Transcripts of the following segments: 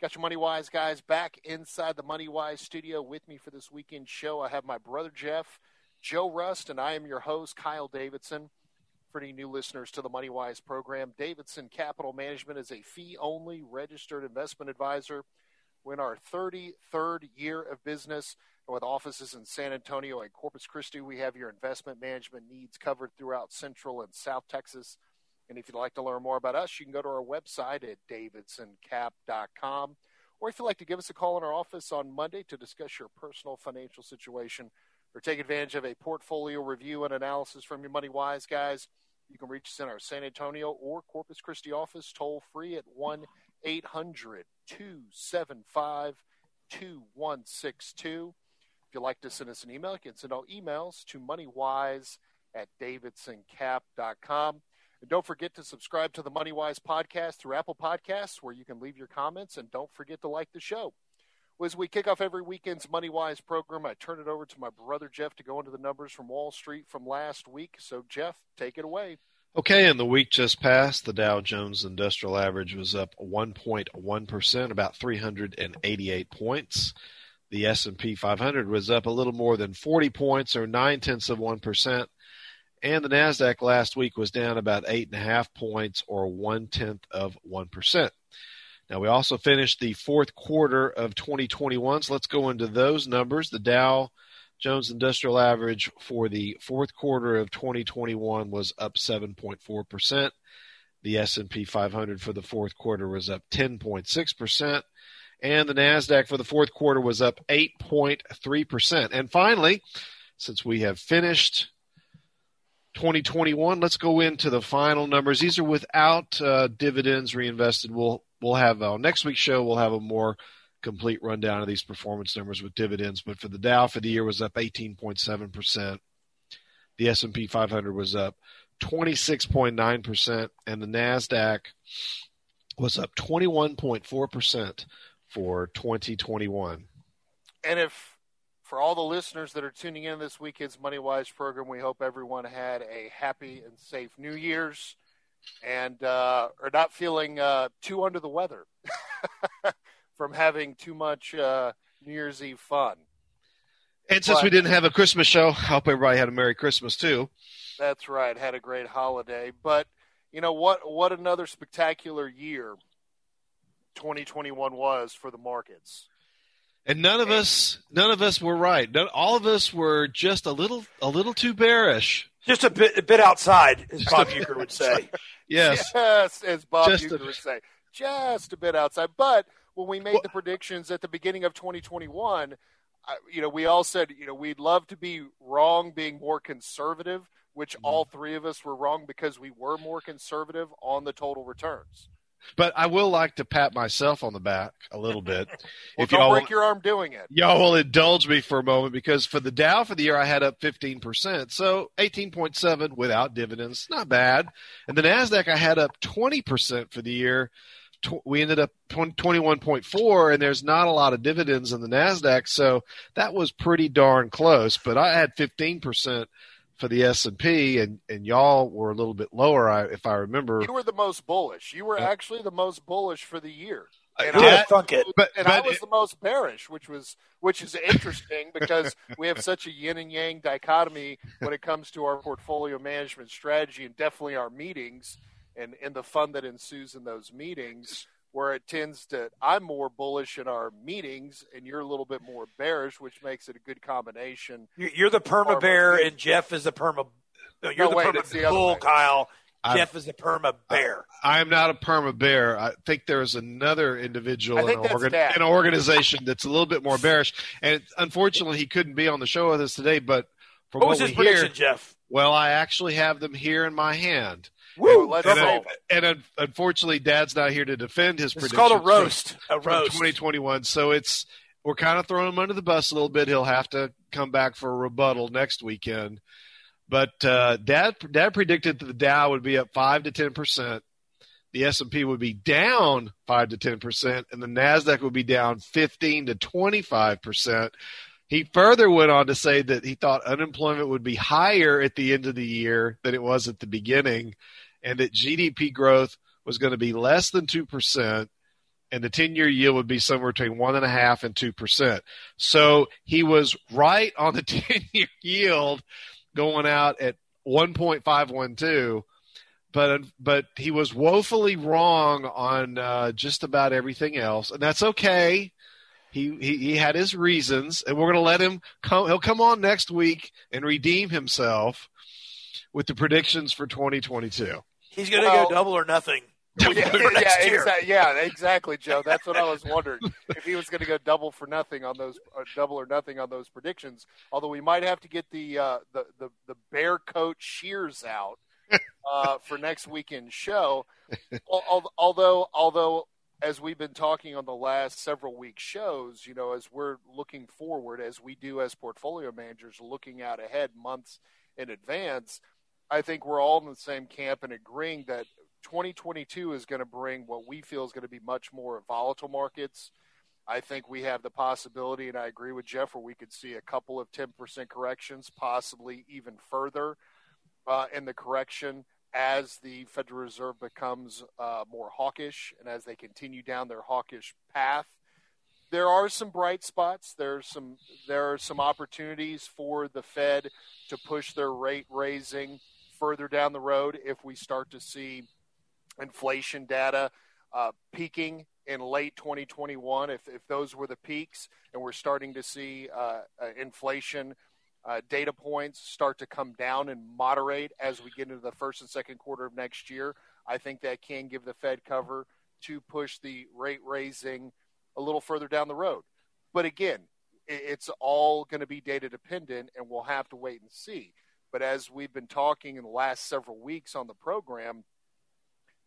Got your Money Wise guys back inside the Money Wise studio with me for this weekend show. I have my brother Jeff, Joe Rust, and I am your host, Kyle Davidson. For any new listeners to the Money Wise program, Davidson Capital Management is a fee only registered investment advisor. We're in our 33rd year of business. With offices in San Antonio and Corpus Christi, we have your investment management needs covered throughout Central and South Texas. And if you'd like to learn more about us, you can go to our website at davidsoncap.com. Or if you'd like to give us a call in our office on Monday to discuss your personal financial situation or take advantage of a portfolio review and analysis from your Money Wise guys, you can reach us in our San Antonio or Corpus Christi office toll free at 1 800 275 2162. If you'd like to send us an email, you can send all emails to moneywise at davidsoncap.com. And don't forget to subscribe to the MoneyWise podcast through Apple Podcasts, where you can leave your comments. And don't forget to like the show. Well, as we kick off every weekend's MoneyWise program, I turn it over to my brother Jeff to go into the numbers from Wall Street from last week. So, Jeff, take it away. Okay, in the week just passed, the Dow Jones Industrial Average was up 1.1%, about 388 points. The S&P 500 was up a little more than 40 points, or nine tenths of one percent and the Nasdaq last week was down about eight and a half points, or one tenth of one percent. Now we also finished the fourth quarter of 2021. So let's go into those numbers. The Dow Jones Industrial Average for the fourth quarter of 2021 was up 7.4 percent. The S&P 500 for the fourth quarter was up 10.6 percent, and the Nasdaq for the fourth quarter was up 8.3 percent. And finally, since we have finished 2021. Let's go into the final numbers. These are without uh, dividends reinvested. We'll we'll have uh, next week's show. We'll have a more complete rundown of these performance numbers with dividends. But for the Dow for the year was up 18.7 percent. The S and P 500 was up 26.9 percent, and the Nasdaq was up 21.4 percent for 2021. And if for all the listeners that are tuning in this weekend's Money Wise program, we hope everyone had a happy and safe New Year's and uh, are not feeling uh, too under the weather from having too much uh, New Year's Eve fun. And since but, we didn't have a Christmas show, I hope everybody had a Merry Christmas too. That's right, had a great holiday. But you know what? What another spectacular year 2021 was for the markets. And none of us, none of us were right. None, all of us were just a little, a little too bearish. Just a bit, a bit outside, as Bob Uecker would say. yes, yes, as Bob just a, would say, just a bit outside. But when we made well, the predictions at the beginning of 2021, you know, we all said, you know, we'd love to be wrong, being more conservative. Which mm-hmm. all three of us were wrong because we were more conservative on the total returns. But I will like to pat myself on the back a little bit. well, if don't y'all break will, your arm doing it. Y'all will indulge me for a moment because for the Dow for the year I had up 15%. So 18.7 without dividends, not bad. And the Nasdaq I had up 20% for the year. We ended up 21.4 and there's not a lot of dividends in the Nasdaq, so that was pretty darn close, but I had 15% for the S and P, and and y'all were a little bit lower, I, if I remember. You were the most bullish. You were actually the most bullish for the year. And I, thunk it. But, and but I was it, the most bearish, which was which is interesting because we have such a yin and yang dichotomy when it comes to our portfolio management strategy and definitely our meetings and, and the fun that ensues in those meetings where it tends to I'm more bullish in our meetings and you're a little bit more bearish, which makes it a good combination. You're the perma bear and Jeff is the perma. No, you're no, the wait, perma the bull, Kyle. i Jeff is a perma bear. I, am not a perma bear. I think there's another individual in, an organ, in an organization that's a little bit more bearish. And unfortunately, he couldn't be on the show with us today. But from what, what was his we prediction, hear, Jeff? Well, I actually have them here in my hand. Woo, and, and, and, unfortunately, Dad's not here to defend his prediction. It's called a roast. From, a roast. 2021. So it's we're kind of throwing him under the bus a little bit. He'll have to come back for a rebuttal next weekend. But uh, Dad, Dad predicted that the Dow would be up five to ten percent, the S and P would be down five to ten percent, and the Nasdaq would be down fifteen to twenty five percent. He further went on to say that he thought unemployment would be higher at the end of the year than it was at the beginning, and that GDP growth was going to be less than two percent, and the 10 year yield would be somewhere between 1.5 and two percent. So he was right on the 10 year yield going out at 1.512, but but he was woefully wrong on uh, just about everything else, and that's okay. He, he he had his reasons, and we're going to let him come. He'll come on next week and redeem himself with the predictions for 2022. He's going to well, go double or nothing yeah, yeah, exa- yeah, exactly, Joe. That's what I was wondering if he was going to go double for nothing on those, or double or nothing on those predictions. Although we might have to get the uh, the, the the bear coat shears out uh, for next weekend's show. Although, although, as we've been talking on the last several weeks shows, you know, as we're looking forward, as we do as portfolio managers, looking out ahead months in advance. I think we're all in the same camp and agreeing that 2022 is going to bring what we feel is going to be much more volatile markets. I think we have the possibility, and I agree with Jeff, where we could see a couple of 10% corrections, possibly even further uh, in the correction as the Federal Reserve becomes uh, more hawkish and as they continue down their hawkish path. There are some bright spots. There's some there are some opportunities for the Fed to push their rate raising further down the road if we start to see inflation data uh, peaking in late 2021, if, if those were the peaks, and we're starting to see uh, uh, inflation uh, data points start to come down and moderate as we get into the first and second quarter of next year, I think that can give the Fed cover to push the rate raising a little further down the road. But again, it's all going to be data dependent, and we'll have to wait and see. But as we've been talking in the last several weeks on the program,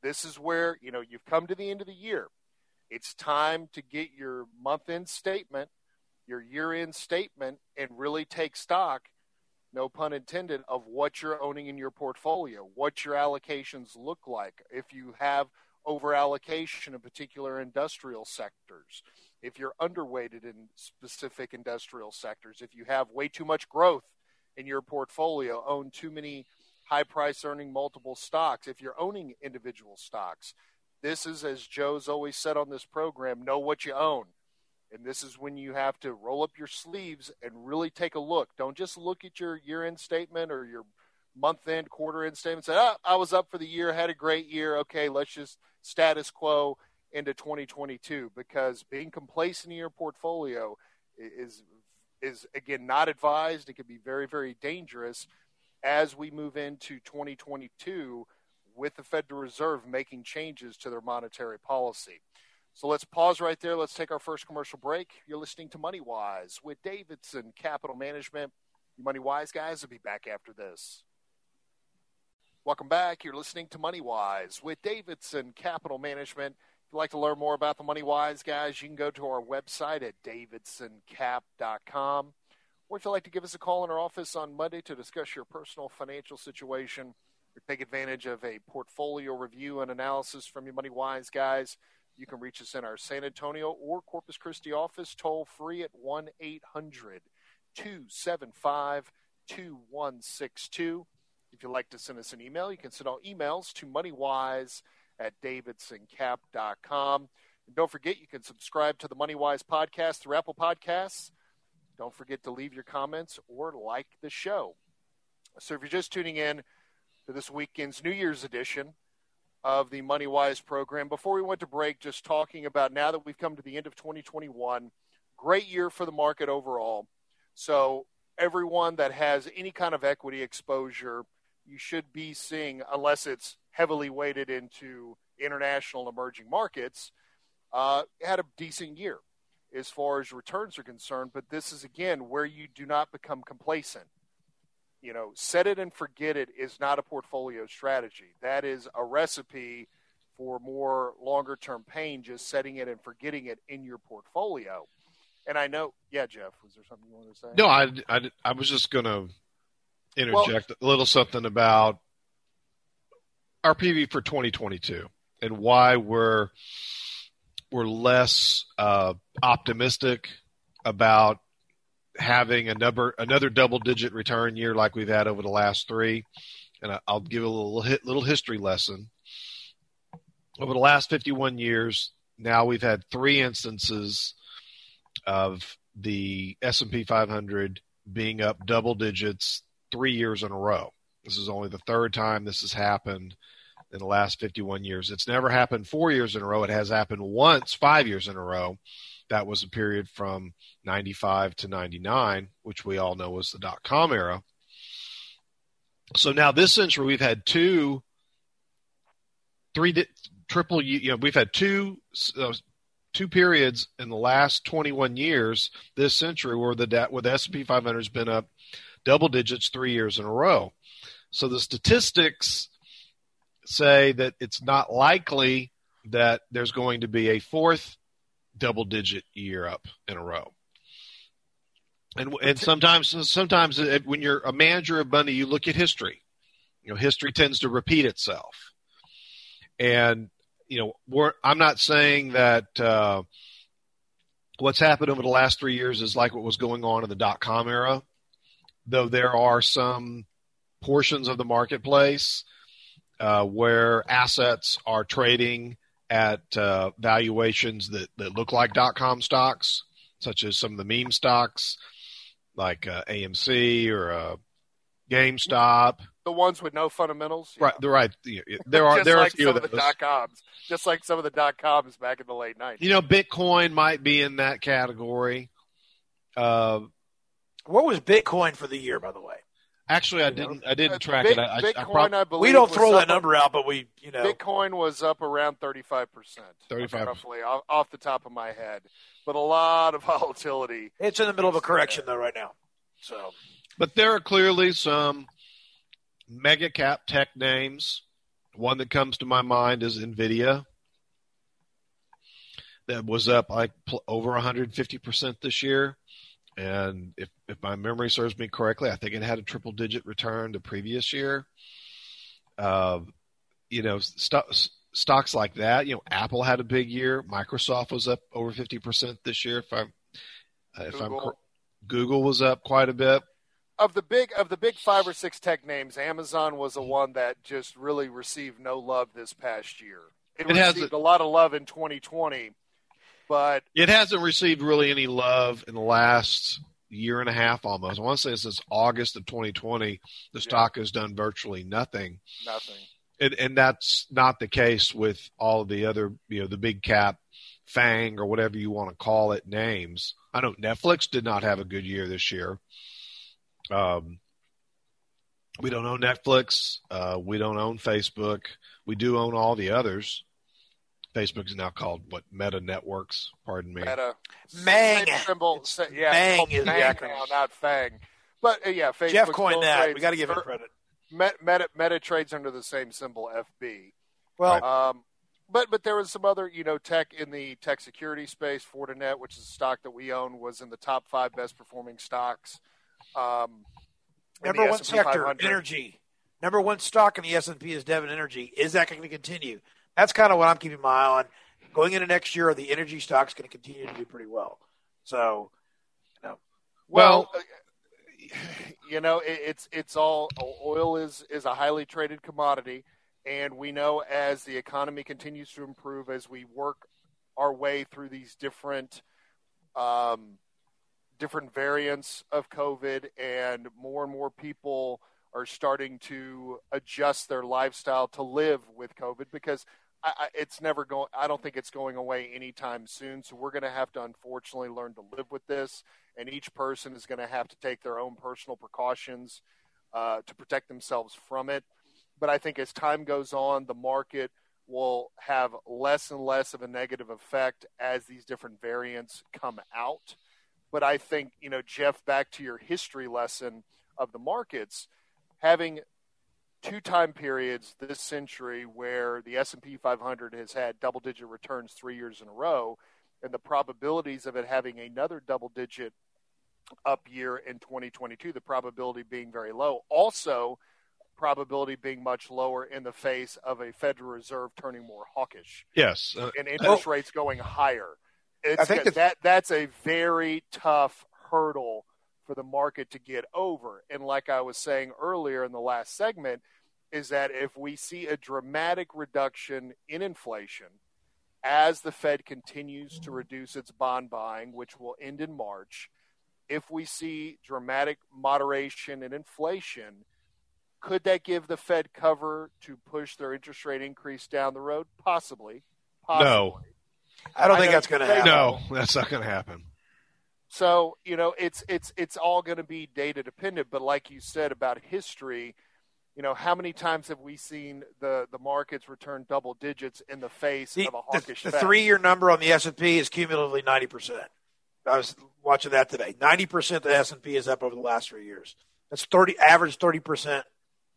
this is where, you know, you've come to the end of the year. It's time to get your month end statement, your year end statement, and really take stock, no pun intended, of what you're owning in your portfolio, what your allocations look like. If you have over allocation in particular industrial sectors, if you're underweighted in specific industrial sectors, if you have way too much growth in your portfolio, own too many high price earning multiple stocks, if you're owning individual stocks, this is, as Joe's always said on this program, know what you own. And this is when you have to roll up your sleeves and really take a look. Don't just look at your year end statement or your month end, quarter end statement. Say, oh, I was up for the year, had a great year. Okay, let's just status quo into 2022 because being complacent in your portfolio is is again not advised. It can be very very dangerous as we move into 2022 with the Federal Reserve making changes to their monetary policy. So let's pause right there. Let's take our first commercial break. You're listening to Money Wise with Davidson Capital Management. Money Wise guys will be back after this. Welcome back. You're listening to Money Wise with Davidson Capital Management. If you'd like to learn more about the Money Wise guys, you can go to our website at davidsoncap.com. Or if you'd like to give us a call in our office on Monday to discuss your personal financial situation or take advantage of a portfolio review and analysis from your Money Wise guys, you can reach us in our San Antonio or Corpus Christi office toll free at 1 800 275 2162. If you'd like to send us an email, you can send all emails to moneywise at davidsoncap.com. And don't forget, you can subscribe to the MoneyWise podcast through Apple Podcasts don't forget to leave your comments or like the show. So if you're just tuning in to this weekend's New Year's edition of the Money Wise program, before we went to break, just talking about now that we've come to the end of 2021, great year for the market overall. So everyone that has any kind of equity exposure, you should be seeing, unless it's heavily weighted into international emerging markets, uh, had a decent year as far as returns are concerned. But this is, again, where you do not become complacent. You know, set it and forget it is not a portfolio strategy. That is a recipe for more longer term pain, just setting it and forgetting it in your portfolio. And I know, yeah, Jeff, was there something you wanted to say? No, I, I, I was just going to interject well, a little something about our PV for 2022 and why we're we're less uh, optimistic about having a number another double digit return year like we've had over the last three. And I'll give a little little history lesson. Over the last 51 years, now we've had three instances of the S&P 500 being up double digits three years in a row. This is only the third time this has happened in the last 51 years. It's never happened four years in a row. It has happened once five years in a row. That was a period from 95 to 99, which we all know was the dot com era. So now this century, we've had two, three, triple, you know, we've had two, uh, two periods in the last 21 years this century where the where the S&P 500 has been up double digits three years in a row. So the statistics say that it's not likely that there's going to be a fourth double digit year up in a row. And and sometimes sometimes when you're a manager of money, you look at history. You know, history tends to repeat itself. And you know, we're, I'm not saying that uh, what's happened over the last three years is like what was going on in the dot com era, though there are some portions of the marketplace uh, where assets are trading at uh, valuations that, that look like dot com stocks, such as some of the meme stocks like uh, AMC or uh, GameStop. The ones with no fundamentals, right? The right. There are there like are some of, of the dot coms, just like some of the dot coms back in the late nineties. You know, Bitcoin might be in that category. Uh, what was Bitcoin for the year, by the way? Actually, I didn't. I didn't track it. I, Bitcoin, I, prob- I believe, we don't throw that number out, but we, you know, Bitcoin was up around thirty-five percent, thirty-five roughly off, off, the top of my head. But a lot of volatility. It's in the middle of a correction though right now. So, but there are clearly some mega cap tech names. One that comes to my mind is Nvidia. That was up like over 150% this year. And if, if my memory serves me correctly, I think it had a triple digit return the previous year. Uh, you know, st- stocks like that, you know, Apple had a big year. Microsoft was up over 50% this year. If I'm, uh, if Google. I'm, Google was up quite a bit of the big of the big five or six tech names, Amazon was the one that just really received no love this past year. It, it received a, a lot of love in 2020, but it hasn't received really any love in the last year and a half almost. I want to say since August of 2020, the stock has done virtually nothing. Nothing. And, and that's not the case with all of the other, you know, the big cap FANG or whatever you want to call it names. I know Netflix did not have a good year this year. Um, we don't own Netflix. Uh, we don't own Facebook. We do own all the others. Facebook is now called what? Meta Networks. Pardon me. Meta. Mang. Symbol, yeah, Mang is Mang the now, not Fang. But uh, yeah, Facebook. Jeff coined that. Trades, we got to give him credit. Meta, Meta, Meta, trades under the same symbol, FB. Well, um, but but there was some other you know tech in the tech security space. Fortinet, which is a stock that we own, was in the top five best performing stocks. Um, Number one sector, energy. Number one stock in the S and P is Devon Energy. Is that going to continue? That's kind of what I'm keeping my eye on. Going into next year, the energy stock's going to continue to do pretty well. So, you know. well, well you know, it, it's it's all oil is is a highly traded commodity, and we know as the economy continues to improve, as we work our way through these different um, different variants of COVID, and more and more people are starting to adjust their lifestyle to live with COVID because I, I, it's never going. I don't think it's going away anytime soon. So we're going to have to unfortunately learn to live with this, and each person is going to have to take their own personal precautions uh, to protect themselves from it. But I think as time goes on, the market will have less and less of a negative effect as these different variants come out. But I think, you know, Jeff, back to your history lesson, of the markets, having two time periods this century where the S&P 500 has had double digit returns 3 years in a row and the probabilities of it having another double digit up year in 2022 the probability being very low. Also probability being much lower in the face of a Federal Reserve turning more hawkish. Yes uh, and interest rates going higher. It's, I think that that's a very tough hurdle for the market to get over. And like I was saying earlier in the last segment, is that if we see a dramatic reduction in inflation as the Fed continues to reduce its bond buying, which will end in March, if we see dramatic moderation in inflation, could that give the Fed cover to push their interest rate increase down the road? Possibly. Possibly. No. I don't think that's going to happen. No, that's not going to happen. So you know, it's it's it's all going to be data dependent. But like you said about history, you know, how many times have we seen the the markets return double digits in the face the, of a hawkish? The, the three year number on the S and P is cumulatively ninety percent. I was watching that today. Ninety percent of the S and P is up over the last three years. That's thirty average thirty percent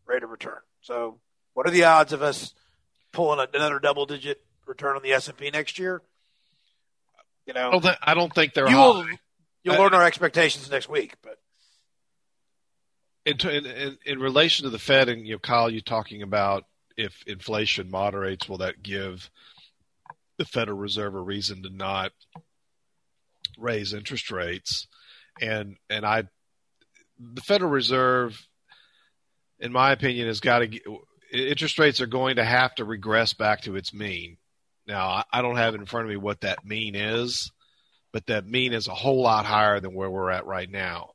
rate of return. So, what are the odds of us pulling another double digit return on the S and P next year? You know, I don't, th- I don't think they're. You will, You'll learn our expectations next week, but in, in, in relation to the Fed and you know, Kyle, you talking about if inflation moderates, will that give the Federal Reserve a reason to not raise interest rates? And and I, the Federal Reserve, in my opinion, has got to interest rates are going to have to regress back to its mean. Now, I don't have in front of me what that mean is, but that mean is a whole lot higher than where we're at right now.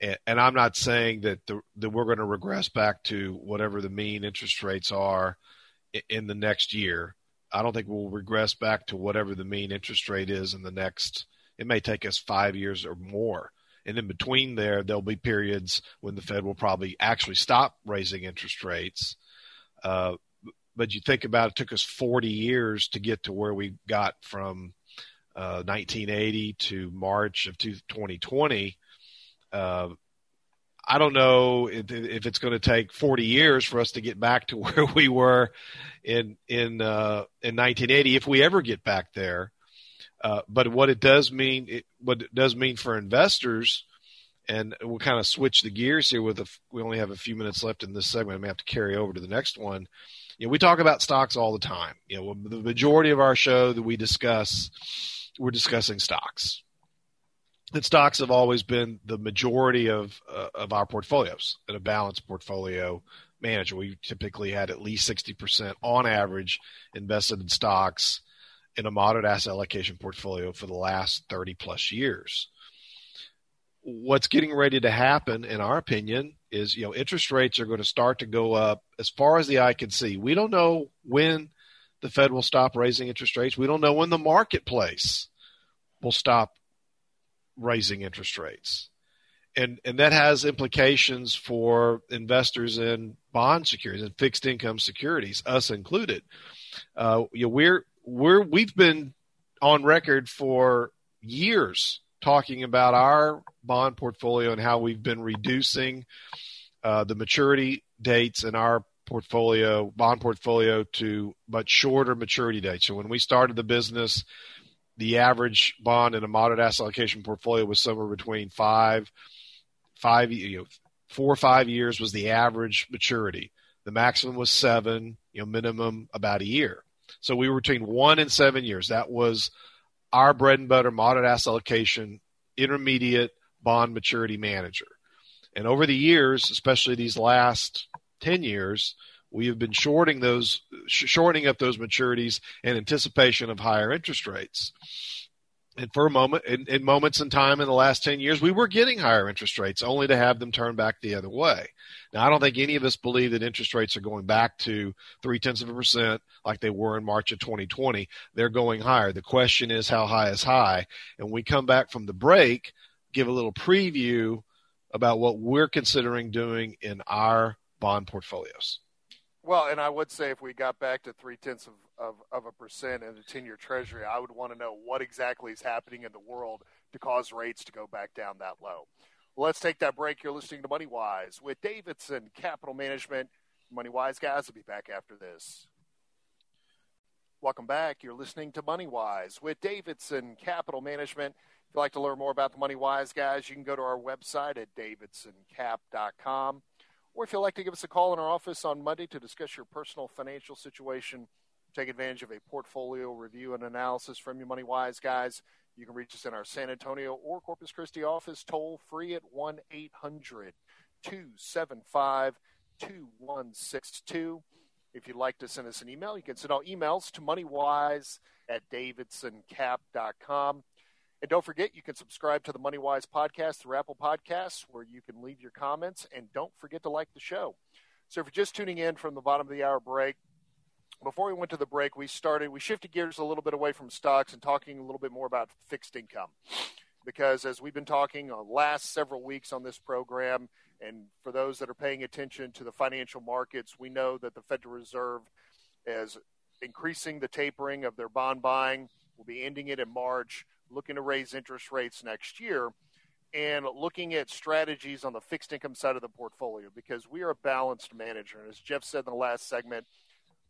And, and I'm not saying that the, that we're going to regress back to whatever the mean interest rates are in, in the next year. I don't think we'll regress back to whatever the mean interest rate is in the next. It may take us five years or more. And in between there, there'll be periods when the Fed will probably actually stop raising interest rates. Uh, but you think about it, it took us 40 years to get to where we got from 1980 uh, to March of 2020. Uh, I don't know if, if it's going to take 40 years for us to get back to where we were in in uh, in 1980, if we ever get back there. Uh, but what it does mean, it, what it does mean for investors, and we'll kind of switch the gears here. With a, we only have a few minutes left in this segment, I may have to carry over to the next one. You know, we talk about stocks all the time. You know, the majority of our show that we discuss we're discussing stocks. And stocks have always been the majority of uh, of our portfolios in a balanced portfolio manager. We typically had at least 60% on average invested in stocks in a moderate asset allocation portfolio for the last 30 plus years. What's getting ready to happen, in our opinion, is you know interest rates are going to start to go up as far as the eye can see. We don't know when the Fed will stop raising interest rates. We don't know when the marketplace will stop raising interest rates. And, and that has implications for investors in bond securities and fixed income securities, us included. Uh, you know, we're, we're, we've been on record for years talking about our bond portfolio and how we've been reducing uh, the maturity dates in our portfolio, bond portfolio to much shorter maturity dates. So when we started the business, the average bond in a moderate asset allocation portfolio was somewhere between five, five, you know, four or five years was the average maturity. The maximum was seven, you know, minimum about a year. So we were between one and seven years. That was our bread and butter moderate asset allocation intermediate bond maturity manager. And over the years, especially these last 10 years, we have been shorting those, shorting up those maturities in anticipation of higher interest rates. And for a moment, in, in, moments in time in the last 10 years, we were getting higher interest rates only to have them turn back the other way. Now, I don't think any of us believe that interest rates are going back to three tenths of a percent like they were in March of 2020. They're going higher. The question is how high is high? And we come back from the break, give a little preview about what we're considering doing in our bond portfolios. Well, and I would say if we got back to three tenths of, of, of, a percent in the 10 year treasury, I would want to know what exactly is happening in the world to cause rates to go back down that low. let's take that break. You're listening to Money Wise with Davidson Capital Management. Money Wise guys will be back after this. Welcome back. You're listening to Money Wise with Davidson Capital Management. If you'd like to learn more about the Money Wise guys, you can go to our website at davidsoncap.com. Or if you'd like to give us a call in our office on Monday to discuss your personal financial situation, take advantage of a portfolio review and analysis from your Money Wise guys, you can reach us in our San Antonio or Corpus Christi office toll free at 1 800 275 2162. If you'd like to send us an email, you can send all emails to moneywise at davidsoncap.com. And don't forget, you can subscribe to the MoneyWise podcast through Apple Podcasts, where you can leave your comments. And don't forget to like the show. So if you're just tuning in from the bottom of the hour break, before we went to the break, we started, we shifted gears a little bit away from stocks and talking a little bit more about fixed income. Because as we've been talking the last several weeks on this program, and for those that are paying attention to the financial markets, we know that the Federal Reserve is increasing the tapering of their bond buying. We'll be ending it in March, looking to raise interest rates next year, and looking at strategies on the fixed income side of the portfolio because we are a balanced manager. And as Jeff said in the last segment,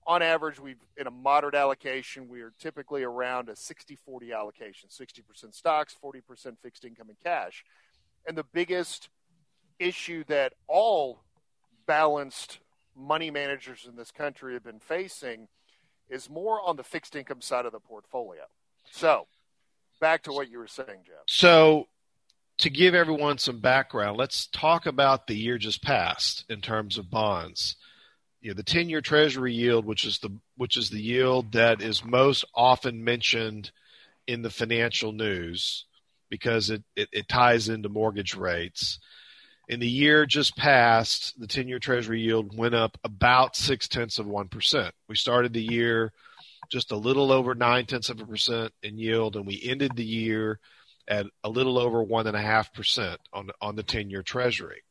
on average, we've in a moderate allocation, we are typically around a 60 40 allocation 60% stocks, 40% fixed income and cash. And the biggest issue that all balanced money managers in this country have been facing is more on the fixed income side of the portfolio. So, back to what you were saying, Jeff. So, to give everyone some background, let's talk about the year just passed in terms of bonds you know, the 10 year treasury yield, which is the, which is the yield that is most often mentioned in the financial news because it, it, it ties into mortgage rates. In the year just passed, the 10 year treasury yield went up about six tenths of 1%. We started the year just a little over nine tenths of a percent in yield, and we ended the year at a little over one and a half percent on on the 10 year treasury.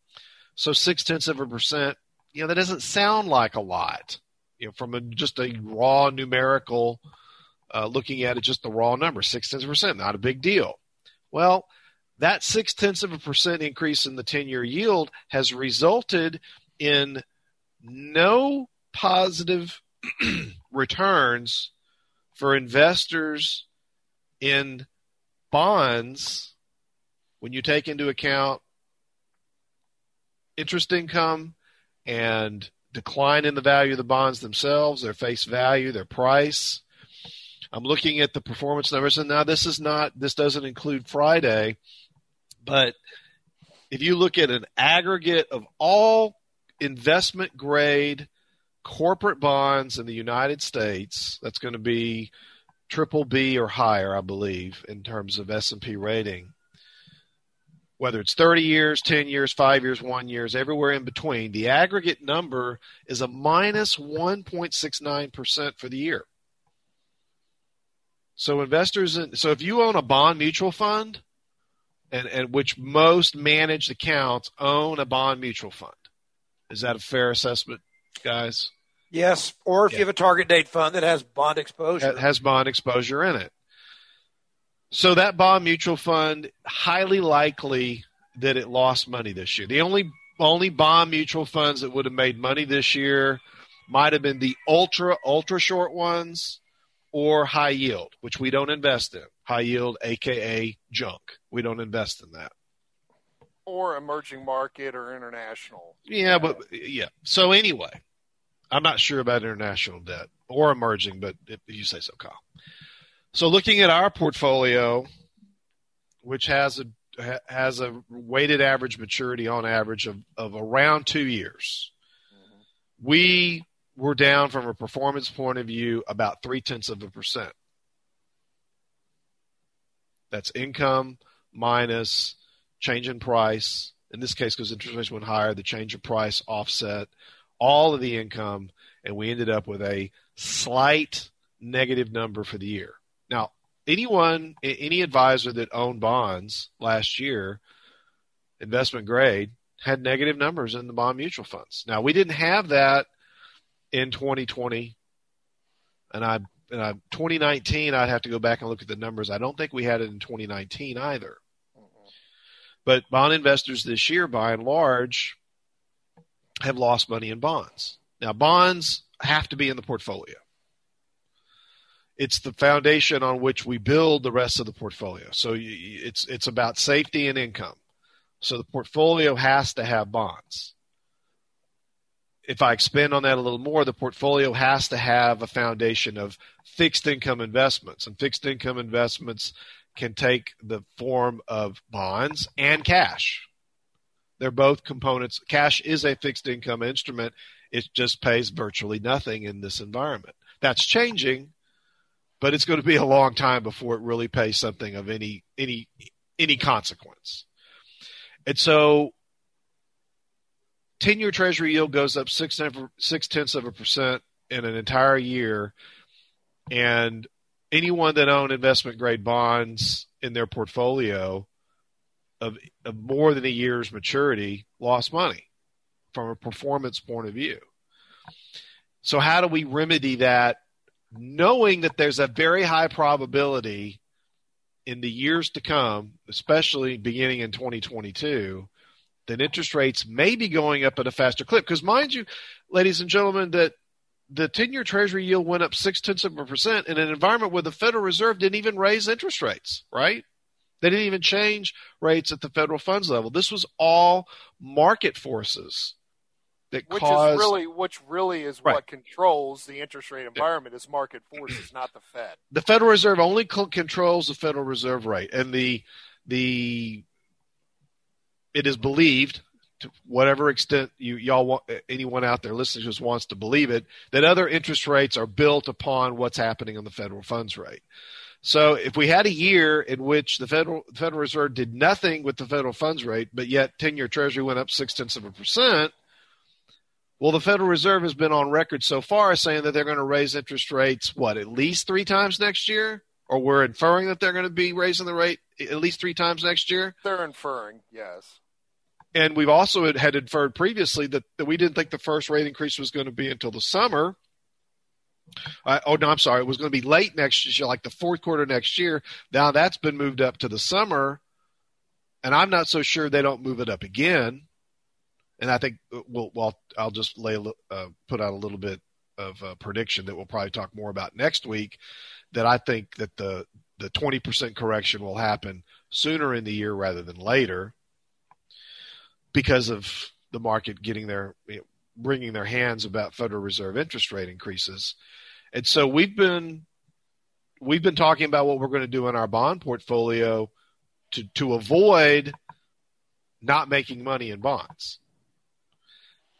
So six tenths of a percent you know, that doesn't sound like a lot. You know, from a, just a raw numerical, uh, looking at it, just the raw number, six tenths of a percent, not a big deal. Well, that six tenths of a percent increase in the 10 year yield has resulted in no positive returns for investors in bonds when you take into account interest income and decline in the value of the bonds themselves, their face value, their price. I'm looking at the performance numbers, and now this is not, this doesn't include Friday, but if you look at an aggregate of all investment grade corporate bonds in the United States, that's going to be triple B or higher, I believe, in terms of S&P rating whether it's 30 years, 10 years, 5 years, 1 years, everywhere in between, the aggregate number is a minus 1.69% for the year. So investors in, so if you own a bond mutual fund and, and which most managed accounts own a bond mutual fund. Is that a fair assessment, guys? Yes, or if yeah. you have a target date fund that has bond exposure. That has bond exposure in it. So that bond mutual fund, highly likely that it lost money this year. The only only bond mutual funds that would have made money this year might have been the ultra ultra short ones or high yield, which we don't invest in. High yield, aka junk. We don't invest in that. Or emerging market or international. Yeah, but yeah. So anyway, I'm not sure about international debt or emerging, but if you say so, Kyle. So looking at our portfolio, which has a has a weighted average maturity on average of, of around two years, mm-hmm. we were down from a performance point of view about three tenths of a percent. That's income minus change in price. In this case, because interest rates went higher, the change in price offset all of the income, and we ended up with a slight negative number for the year. Now, anyone, any advisor that owned bonds last year, investment grade, had negative numbers in the bond mutual funds. Now, we didn't have that in 2020, and I, and I 2019, I'd have to go back and look at the numbers. I don't think we had it in 2019 either. But bond investors this year, by and large, have lost money in bonds. Now, bonds have to be in the portfolio. It's the foundation on which we build the rest of the portfolio. So it's it's about safety and income. So the portfolio has to have bonds. If I expand on that a little more, the portfolio has to have a foundation of fixed income investments, and fixed income investments can take the form of bonds and cash. They're both components. Cash is a fixed income instrument. It just pays virtually nothing in this environment. That's changing, but it's going to be a long time before it really pays something of any any any consequence. And so 10 year treasury yield goes up six, six tenths of a percent in an entire year. And anyone that owned investment grade bonds in their portfolio of, of more than a year's maturity lost money from a performance point of view. So, how do we remedy that knowing that there's a very high probability in the years to come, especially beginning in 2022, that interest rates may be going up at a faster clip. Because mind you, ladies and gentlemen, that the 10 year treasury yield went up six tenths of a percent in an environment where the Federal Reserve didn't even raise interest rates, right? They didn't even change rates at the federal funds level. This was all market forces that which caused, is really which really is right. what controls the interest rate environment is market forces, not the Fed. The Federal Reserve only controls the Federal Reserve rate, and the the it is believed to whatever extent you y'all want anyone out there listening just wants to believe it that other interest rates are built upon what's happening on the federal funds rate. So if we had a year in which the Federal Federal Reserve did nothing with the federal funds rate, but yet ten year Treasury went up six tenths of a percent, well, the Federal Reserve has been on record so far saying that they're going to raise interest rates, what, at least three times next year? Or we're inferring that they're going to be raising the rate at least three times next year? They're inferring, yes. And we've also had inferred previously that, that we didn't think the first rate increase was going to be until the summer. Uh, oh, no, I'm sorry. It was going to be late next year, like the fourth quarter next year. Now that's been moved up to the summer. And I'm not so sure they don't move it up again and I think uh, we'll, well I'll just lay uh, put out a little bit of a prediction that we'll probably talk more about next week. That I think that the the 20% correction will happen sooner in the year rather than later because of the market getting their you know, bringing their hands about Federal Reserve interest rate increases. And so we've been we've been talking about what we're going to do in our bond portfolio to to avoid not making money in bonds.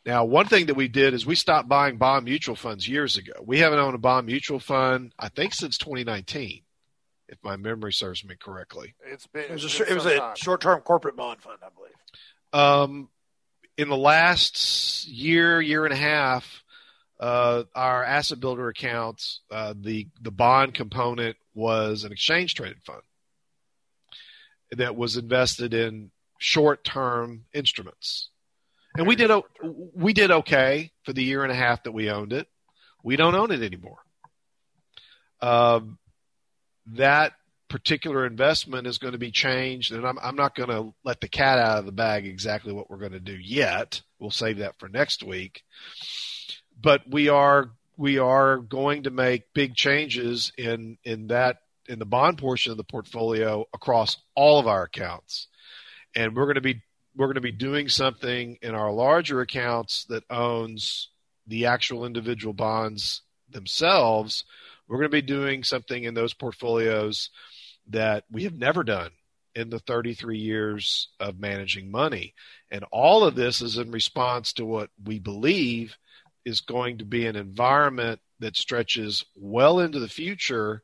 Now, one thing that we did is we stopped buying bond mutual funds years ago. We haven't owned a bond mutual fund, I think, since 2019, if my memory serves me correctly. It's been it was a, it was a short-term corporate bond fund, I believe. Um, in the last year, year and a half, uh, our asset builder accounts, uh, the the bond component was an exchange traded fund that was invested in short-term instruments and we did we did okay for the year and a half that we owned it. We don't own it anymore. Um, that particular investment is going to be changed, and I'm, I'm not going to let the cat out of the bag exactly what we're going to do yet. We'll save that for next week. But we are we are going to make big changes in in that in the bond portion of the portfolio across all of our accounts, and we're going to be we're going to be doing something in our larger accounts that owns the actual individual bonds themselves. We're going to be doing something in those portfolios that we have never done in the 33 years of managing money. And all of this is in response to what we believe is going to be an environment that stretches well into the future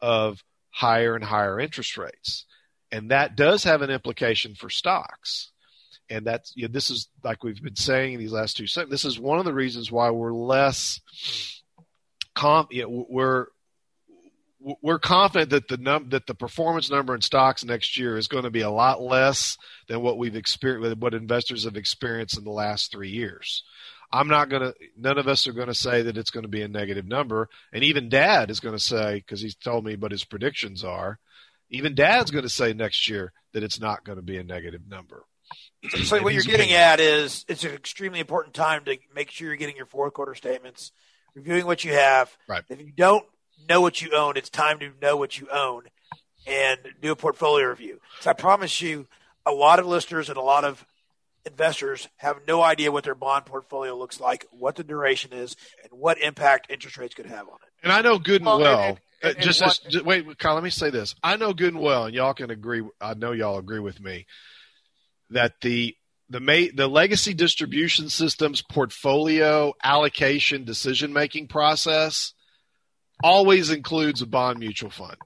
of higher and higher interest rates. And that does have an implication for stocks and that's you know, this is like we've been saying these last two seconds. This is one of the reasons why we're less comp. You know, we're we're confident that the num- that the performance number in stocks next year is going to be a lot less than what we've experienced, what investors have experienced in the last three years. I'm not going to. None of us are going to say that it's going to be a negative number, and even Dad is going to say because he's told me, but his predictions are Even Dad's going to say next year that it's not going to be a negative number. So what you're getting at is it's an extremely important time to make sure you're getting your fourth quarter statements, reviewing what you have. Right. If you don't know what you own, it's time to know what you own and do a portfolio review. So I promise you, a lot of listeners and a lot of investors have no idea what their bond portfolio looks like, what the duration is, and what impact interest rates could have on it. And I know good and well. well and, and, and just, what, as, just wait, Kyle. Let me say this. I know good and well, and y'all can agree. I know y'all agree with me that the the may, the legacy distribution systems portfolio allocation decision making process always includes a bond mutual fund.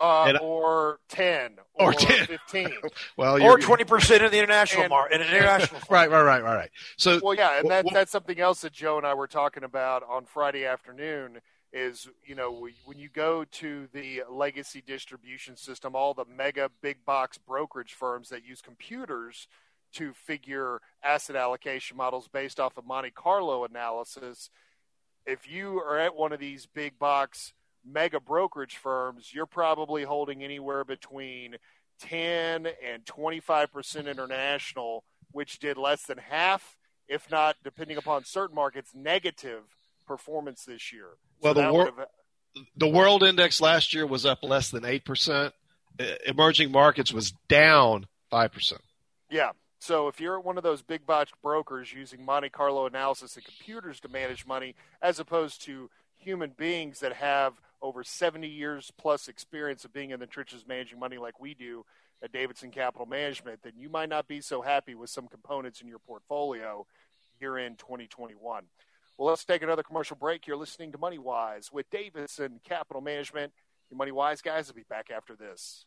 Uh, and, or ten, or, or ten, fifteen, well, or twenty percent in the international and, market, in an international. Fund. Right, right, right, right, right. So, well, yeah, and that, that's something else that Joe and I were talking about on Friday afternoon. Is you know when you go to the legacy distribution system, all the mega big box brokerage firms that use computers to figure asset allocation models based off of Monte Carlo analysis. If you are at one of these big box mega brokerage firms, you're probably holding anywhere between 10 and 25% international, which did less than half, if not, depending upon certain markets, negative performance this year. Well, so the, wor- the world index last year was up less than 8%. Emerging markets was down 5%. Yeah. So if you're at one of those big box brokers using Monte Carlo analysis and computers to manage money, as opposed to human beings that have over 70 years plus experience of being in the trenches managing money like we do at Davidson Capital Management, then you might not be so happy with some components in your portfolio here in 2021. Well, let's take another commercial break. You're listening to Money Wise with Davidson Capital Management. Your Money Wise guys will be back after this.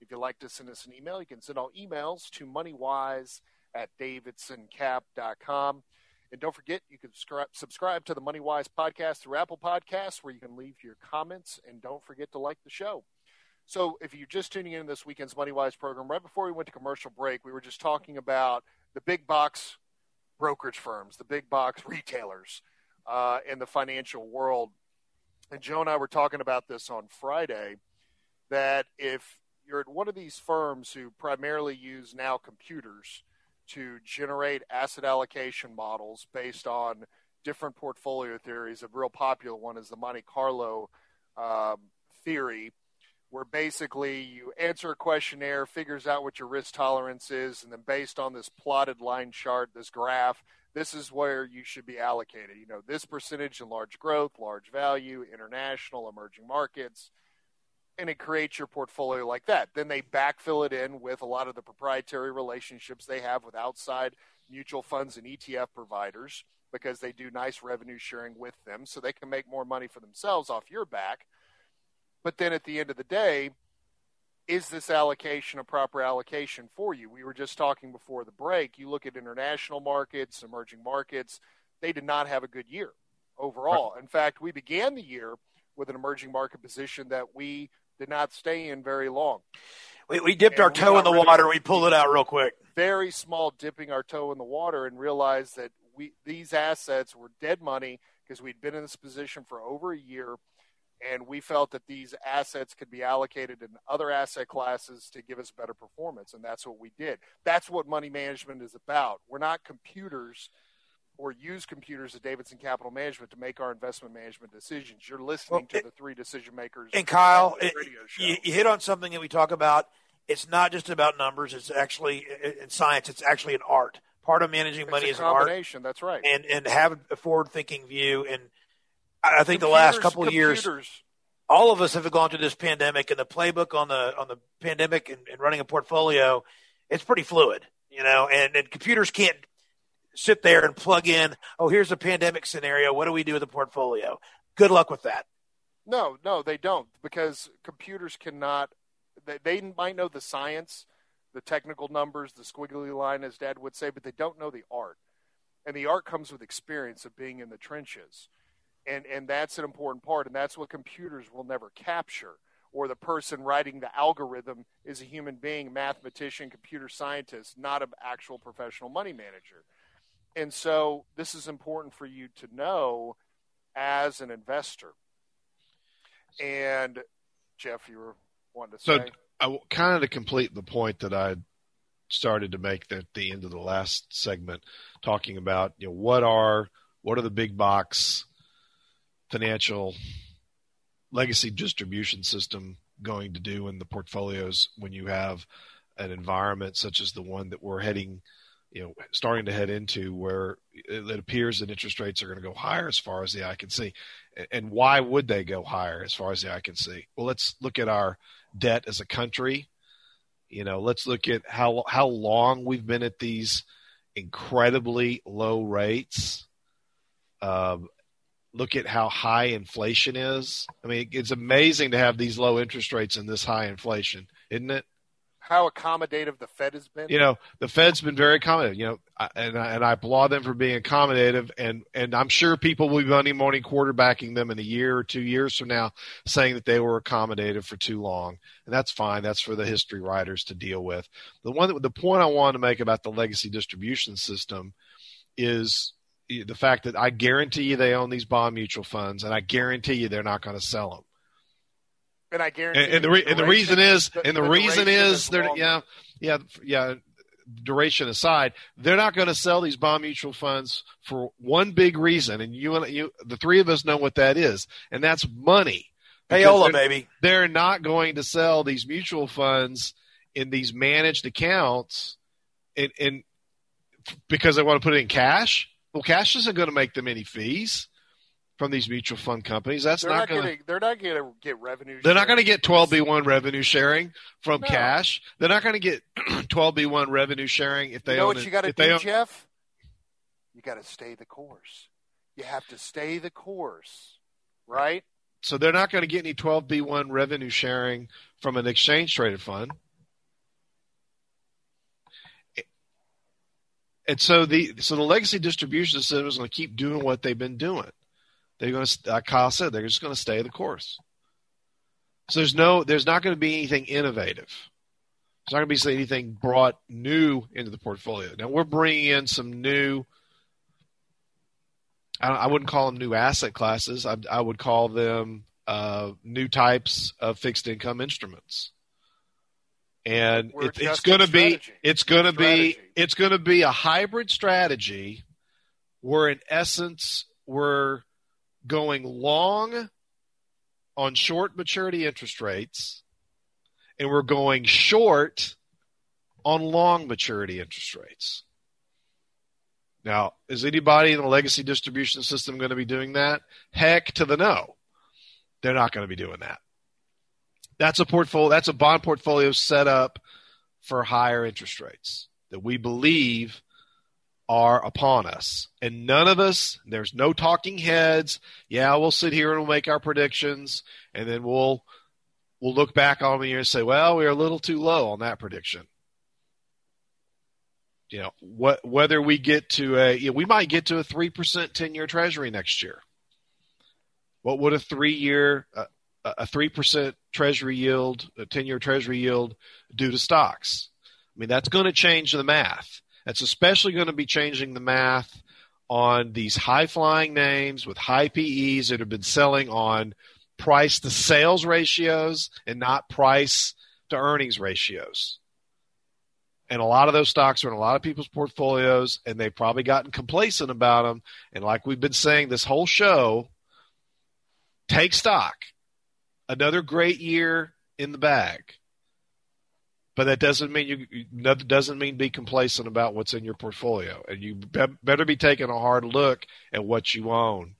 If you'd like to send us an email, you can send all emails to moneywise at davidsoncap.com. And don't forget, you can subscribe to the MoneyWise podcast through Apple Podcasts, where you can leave your comments. And don't forget to like the show. So, if you're just tuning in this weekend's MoneyWise program, right before we went to commercial break, we were just talking about the big box brokerage firms, the big box retailers uh, in the financial world. And Joe and I were talking about this on Friday that if you're at one of these firms who primarily use now computers to generate asset allocation models based on different portfolio theories. A real popular one is the Monte Carlo um, theory, where basically you answer a questionnaire, figures out what your risk tolerance is, and then based on this plotted line chart, this graph, this is where you should be allocated. You know, this percentage in large growth, large value, international, emerging markets – and it creates your portfolio like that. Then they backfill it in with a lot of the proprietary relationships they have with outside mutual funds and ETF providers because they do nice revenue sharing with them so they can make more money for themselves off your back. But then at the end of the day, is this allocation a proper allocation for you? We were just talking before the break. You look at international markets, emerging markets, they did not have a good year overall. Right. In fact, we began the year with an emerging market position that we did not stay in very long. We, we dipped and our toe in the water we pulled it out real quick. Very small dipping our toe in the water and realized that we these assets were dead money because we'd been in this position for over a year and we felt that these assets could be allocated in other asset classes to give us better performance and that's what we did that's what money management is about we're not computers or use computers at Davidson Capital Management to make our investment management decisions. You're listening well, to it, the three decision makers. And Kyle, it, you, you, hit on something that we talk about. It's not just about numbers. It's actually in science. It's actually an art. Part of managing it's money is an art. That's right. And and have a forward thinking view. And I think computers, the last couple of years, all of us have gone through this pandemic, and the playbook on the on the pandemic and, and running a portfolio, it's pretty fluid. You know, and, and computers can't sit there and plug in, oh, here's a pandemic scenario. What do we do with the portfolio? Good luck with that. No, no, they don't because computers cannot. They, they might know the science, the technical numbers, the squiggly line, as Dad would say, but they don't know the art. And the art comes with experience of being in the trenches. And, and that's an important part. And that's what computers will never capture. Or the person writing the algorithm is a human being, mathematician, computer scientist, not an actual professional money manager. And so this is important for you to know as an investor. And Jeff, you were wanting to so say. I, kind of to complete the point that I started to make at the end of the last segment, talking about you know what are what are the big box financial legacy distribution system going to do in the portfolios when you have an environment such as the one that we're heading you know starting to head into where it appears that interest rates are going to go higher as far as the eye can see. And why would they go higher as far as the eye can see? Well let's look at our debt as a country. You know let's look at how how long we've been at these incredibly low rates. Um, look at how high inflation is. I mean it's amazing to have these low interest rates and this high inflation isn't it how accommodative the Fed has been. You know, the Fed's been very accommodative. You know, and I, and I applaud them for being accommodative. And and I'm sure people will be Monday morning quarterbacking them in a year or two years from now, saying that they were accommodative for too long, and that's fine. That's for the history writers to deal with. The one the point I wanted to make about the legacy distribution system is the fact that I guarantee you they own these bond mutual funds, and I guarantee you they're not going to sell them. And I guarantee. And, and the, re- and the reason is, the, and the, the reason is, they're yeah, yeah, yeah. Duration aside, they're not going to sell these bond mutual funds for one big reason, and you and you, the three of us know what that is, and that's money. Payola, baby. They're not going to sell these mutual funds in these managed accounts, in, in because they want to put it in cash. Well, cash isn't going to make them any fees from these mutual fund companies. That's they're not, not going to. They're not going to get revenue. They're not going to get 12b1 revenue sharing from no. cash. They're not going to get 12b1 revenue sharing if they you know own what you got to do, own... Jeff. You got to stay the course. You have to stay the course, right? So they're not going to get any 12b1 revenue sharing from an exchange traded fund. And so the so the legacy distribution system is going to keep doing what they've been doing. They're going to, like Kyle said, they're just going to stay the course. So there's no, there's not going to be anything innovative. There's not going to be anything brought new into the portfolio. Now we're bringing in some new. I, I wouldn't call them new asset classes. I, I would call them uh, new types of fixed income instruments. And it, it's going to be, it's going to be, it's going to be a hybrid strategy, where in essence we're going long on short maturity interest rates, and we're going short on long maturity interest rates. Now, is anybody in the legacy distribution system going to be doing that? Heck to the no. They're not going to be doing that. That's a portfolio, that's a bond portfolio set up for higher interest rates that we believe are upon us. And none of us, there's no talking heads. Yeah, we'll sit here and we'll make our predictions and then we'll we'll look back on the year and say, well, we are a little too low on that prediction. You know, what whether we get to a you know, we might get to a 3% 10-year treasury next year. What would a 3-year uh, a 3% treasury yield, a 10-year treasury yield do to stocks? I mean, that's going to change the math. That's especially going to be changing the math on these high flying names with high PEs that have been selling on price to sales ratios and not price to earnings ratios. And a lot of those stocks are in a lot of people's portfolios, and they've probably gotten complacent about them. And like we've been saying this whole show, take stock. Another great year in the bag. But that doesn't mean you doesn't mean be complacent about what's in your portfolio, and you be, better be taking a hard look at what you own.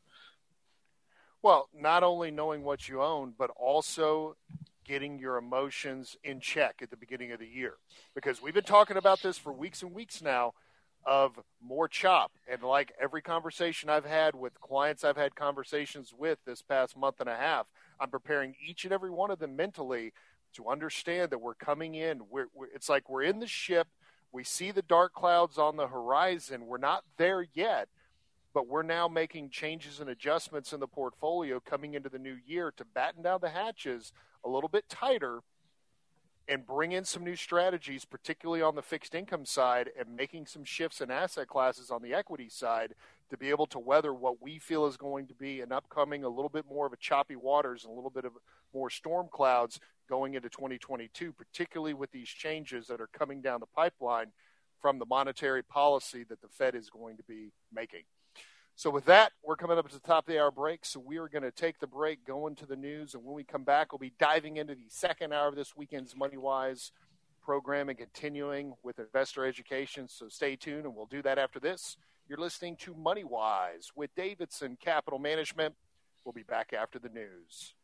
Well, not only knowing what you own, but also getting your emotions in check at the beginning of the year, because we've been talking about this for weeks and weeks now of more chop. And like every conversation I've had with clients I've had conversations with this past month and a half, I'm preparing each and every one of them mentally to understand that we're coming in. We're, we're, it's like we're in the ship. We see the dark clouds on the horizon. We're not there yet, but we're now making changes and adjustments in the portfolio coming into the new year to batten down the hatches a little bit tighter and bring in some new strategies, particularly on the fixed income side, and making some shifts in asset classes on the equity side to be able to weather what we feel is going to be an upcoming, a little bit more of a choppy waters and a little bit of more storm clouds going into 2022, particularly with these changes that are coming down the pipeline from the monetary policy that the Fed is going to be making. So, with that, we're coming up to the top of the hour break. So, we are going to take the break, go into the news, and when we come back, we'll be diving into the second hour of this weekend's Money Wise program and continuing with investor education. So, stay tuned, and we'll do that after this. You're listening to Money Wise with Davidson Capital Management. We'll be back after the news.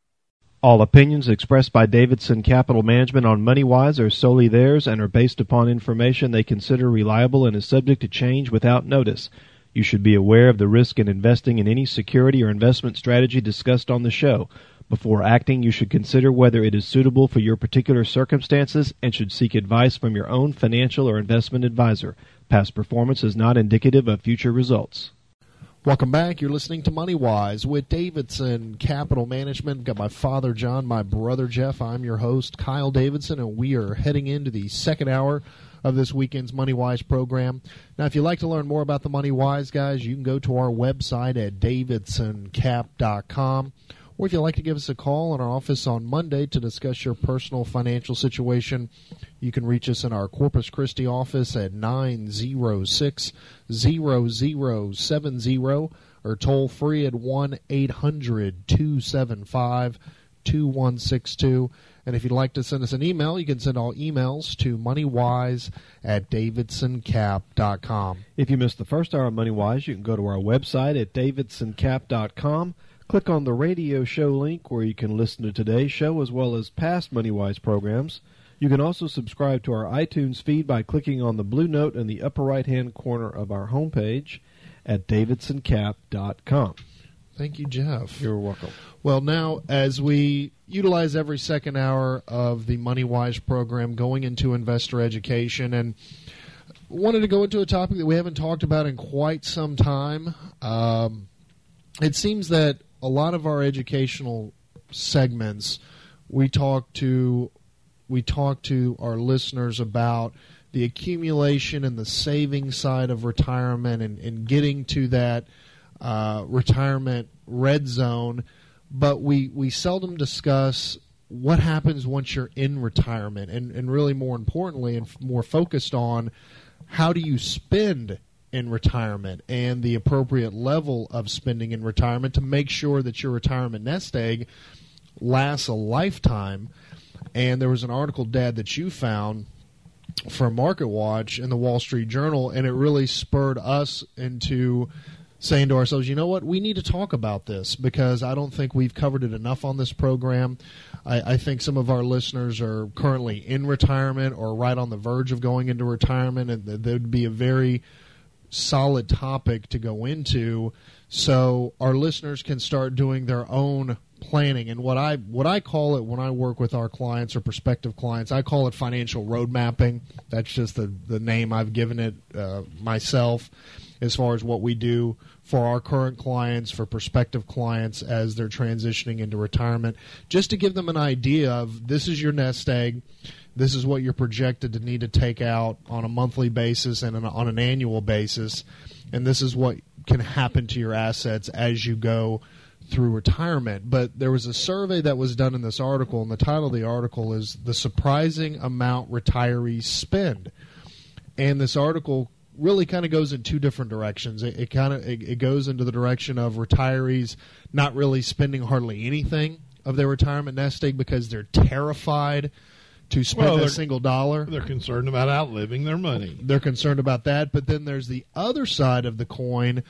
All opinions expressed by Davidson Capital Management on MoneyWise are solely theirs and are based upon information they consider reliable and is subject to change without notice. You should be aware of the risk in investing in any security or investment strategy discussed on the show. Before acting, you should consider whether it is suitable for your particular circumstances and should seek advice from your own financial or investment advisor. Past performance is not indicative of future results. Welcome back. You're listening to Money Wise with Davidson Capital Management. Got my father John, my brother Jeff. I'm your host, Kyle Davidson, and we are heading into the second hour of this weekend's Money Wise program. Now, if you'd like to learn more about the Money Wise guys, you can go to our website at davidsoncap.com. If you'd like to give us a call in our office on Monday to discuss your personal financial situation, you can reach us in our Corpus Christi office at 906 0070 or toll free at 1 800 275 2162. And if you'd like to send us an email, you can send all emails to moneywise at davidsoncap.com. If you missed the first hour of MoneyWise, you can go to our website at davidsoncap.com. Click on the radio show link where you can listen to today's show as well as past MoneyWise programs. You can also subscribe to our iTunes feed by clicking on the blue note in the upper right hand corner of our homepage at davidsoncap.com. Thank you, Jeff. You're welcome. Well, now, as we utilize every second hour of the MoneyWise program going into investor education, and wanted to go into a topic that we haven't talked about in quite some time. Um, it seems that a lot of our educational segments, we talk to we talk to our listeners about the accumulation and the saving side of retirement and, and getting to that uh, retirement red zone. But we, we seldom discuss what happens once you're in retirement and, and really more importantly and more focused on how do you spend in retirement and the appropriate level of spending in retirement to make sure that your retirement nest egg lasts a lifetime. And there was an article, Dad, that you found from Market Watch in the Wall Street Journal, and it really spurred us into saying to ourselves, you know what, we need to talk about this because I don't think we've covered it enough on this program. I, I, think some of our listeners are currently in retirement or right on the verge of going into retirement, and that would be a very solid topic to go into so our listeners can start doing their own planning. And what I what I call it when I work with our clients or prospective clients I call it financial road mapping. That's just the the name I've given it uh, myself as far as what we do for our current clients, for prospective clients as they're transitioning into retirement, just to give them an idea of this is your nest egg, this is what you're projected to need to take out on a monthly basis and on an annual basis, and this is what can happen to your assets as you go through retirement. But there was a survey that was done in this article, and the title of the article is The Surprising Amount Retirees Spend. And this article really kind of goes in two different directions. It, it kind of it, it, goes into the direction of retirees not really spending hardly anything of their retirement nest egg because they're terrified to spend well, a single dollar. They're concerned about outliving their money. They're concerned about that, but then there's the other side of the coin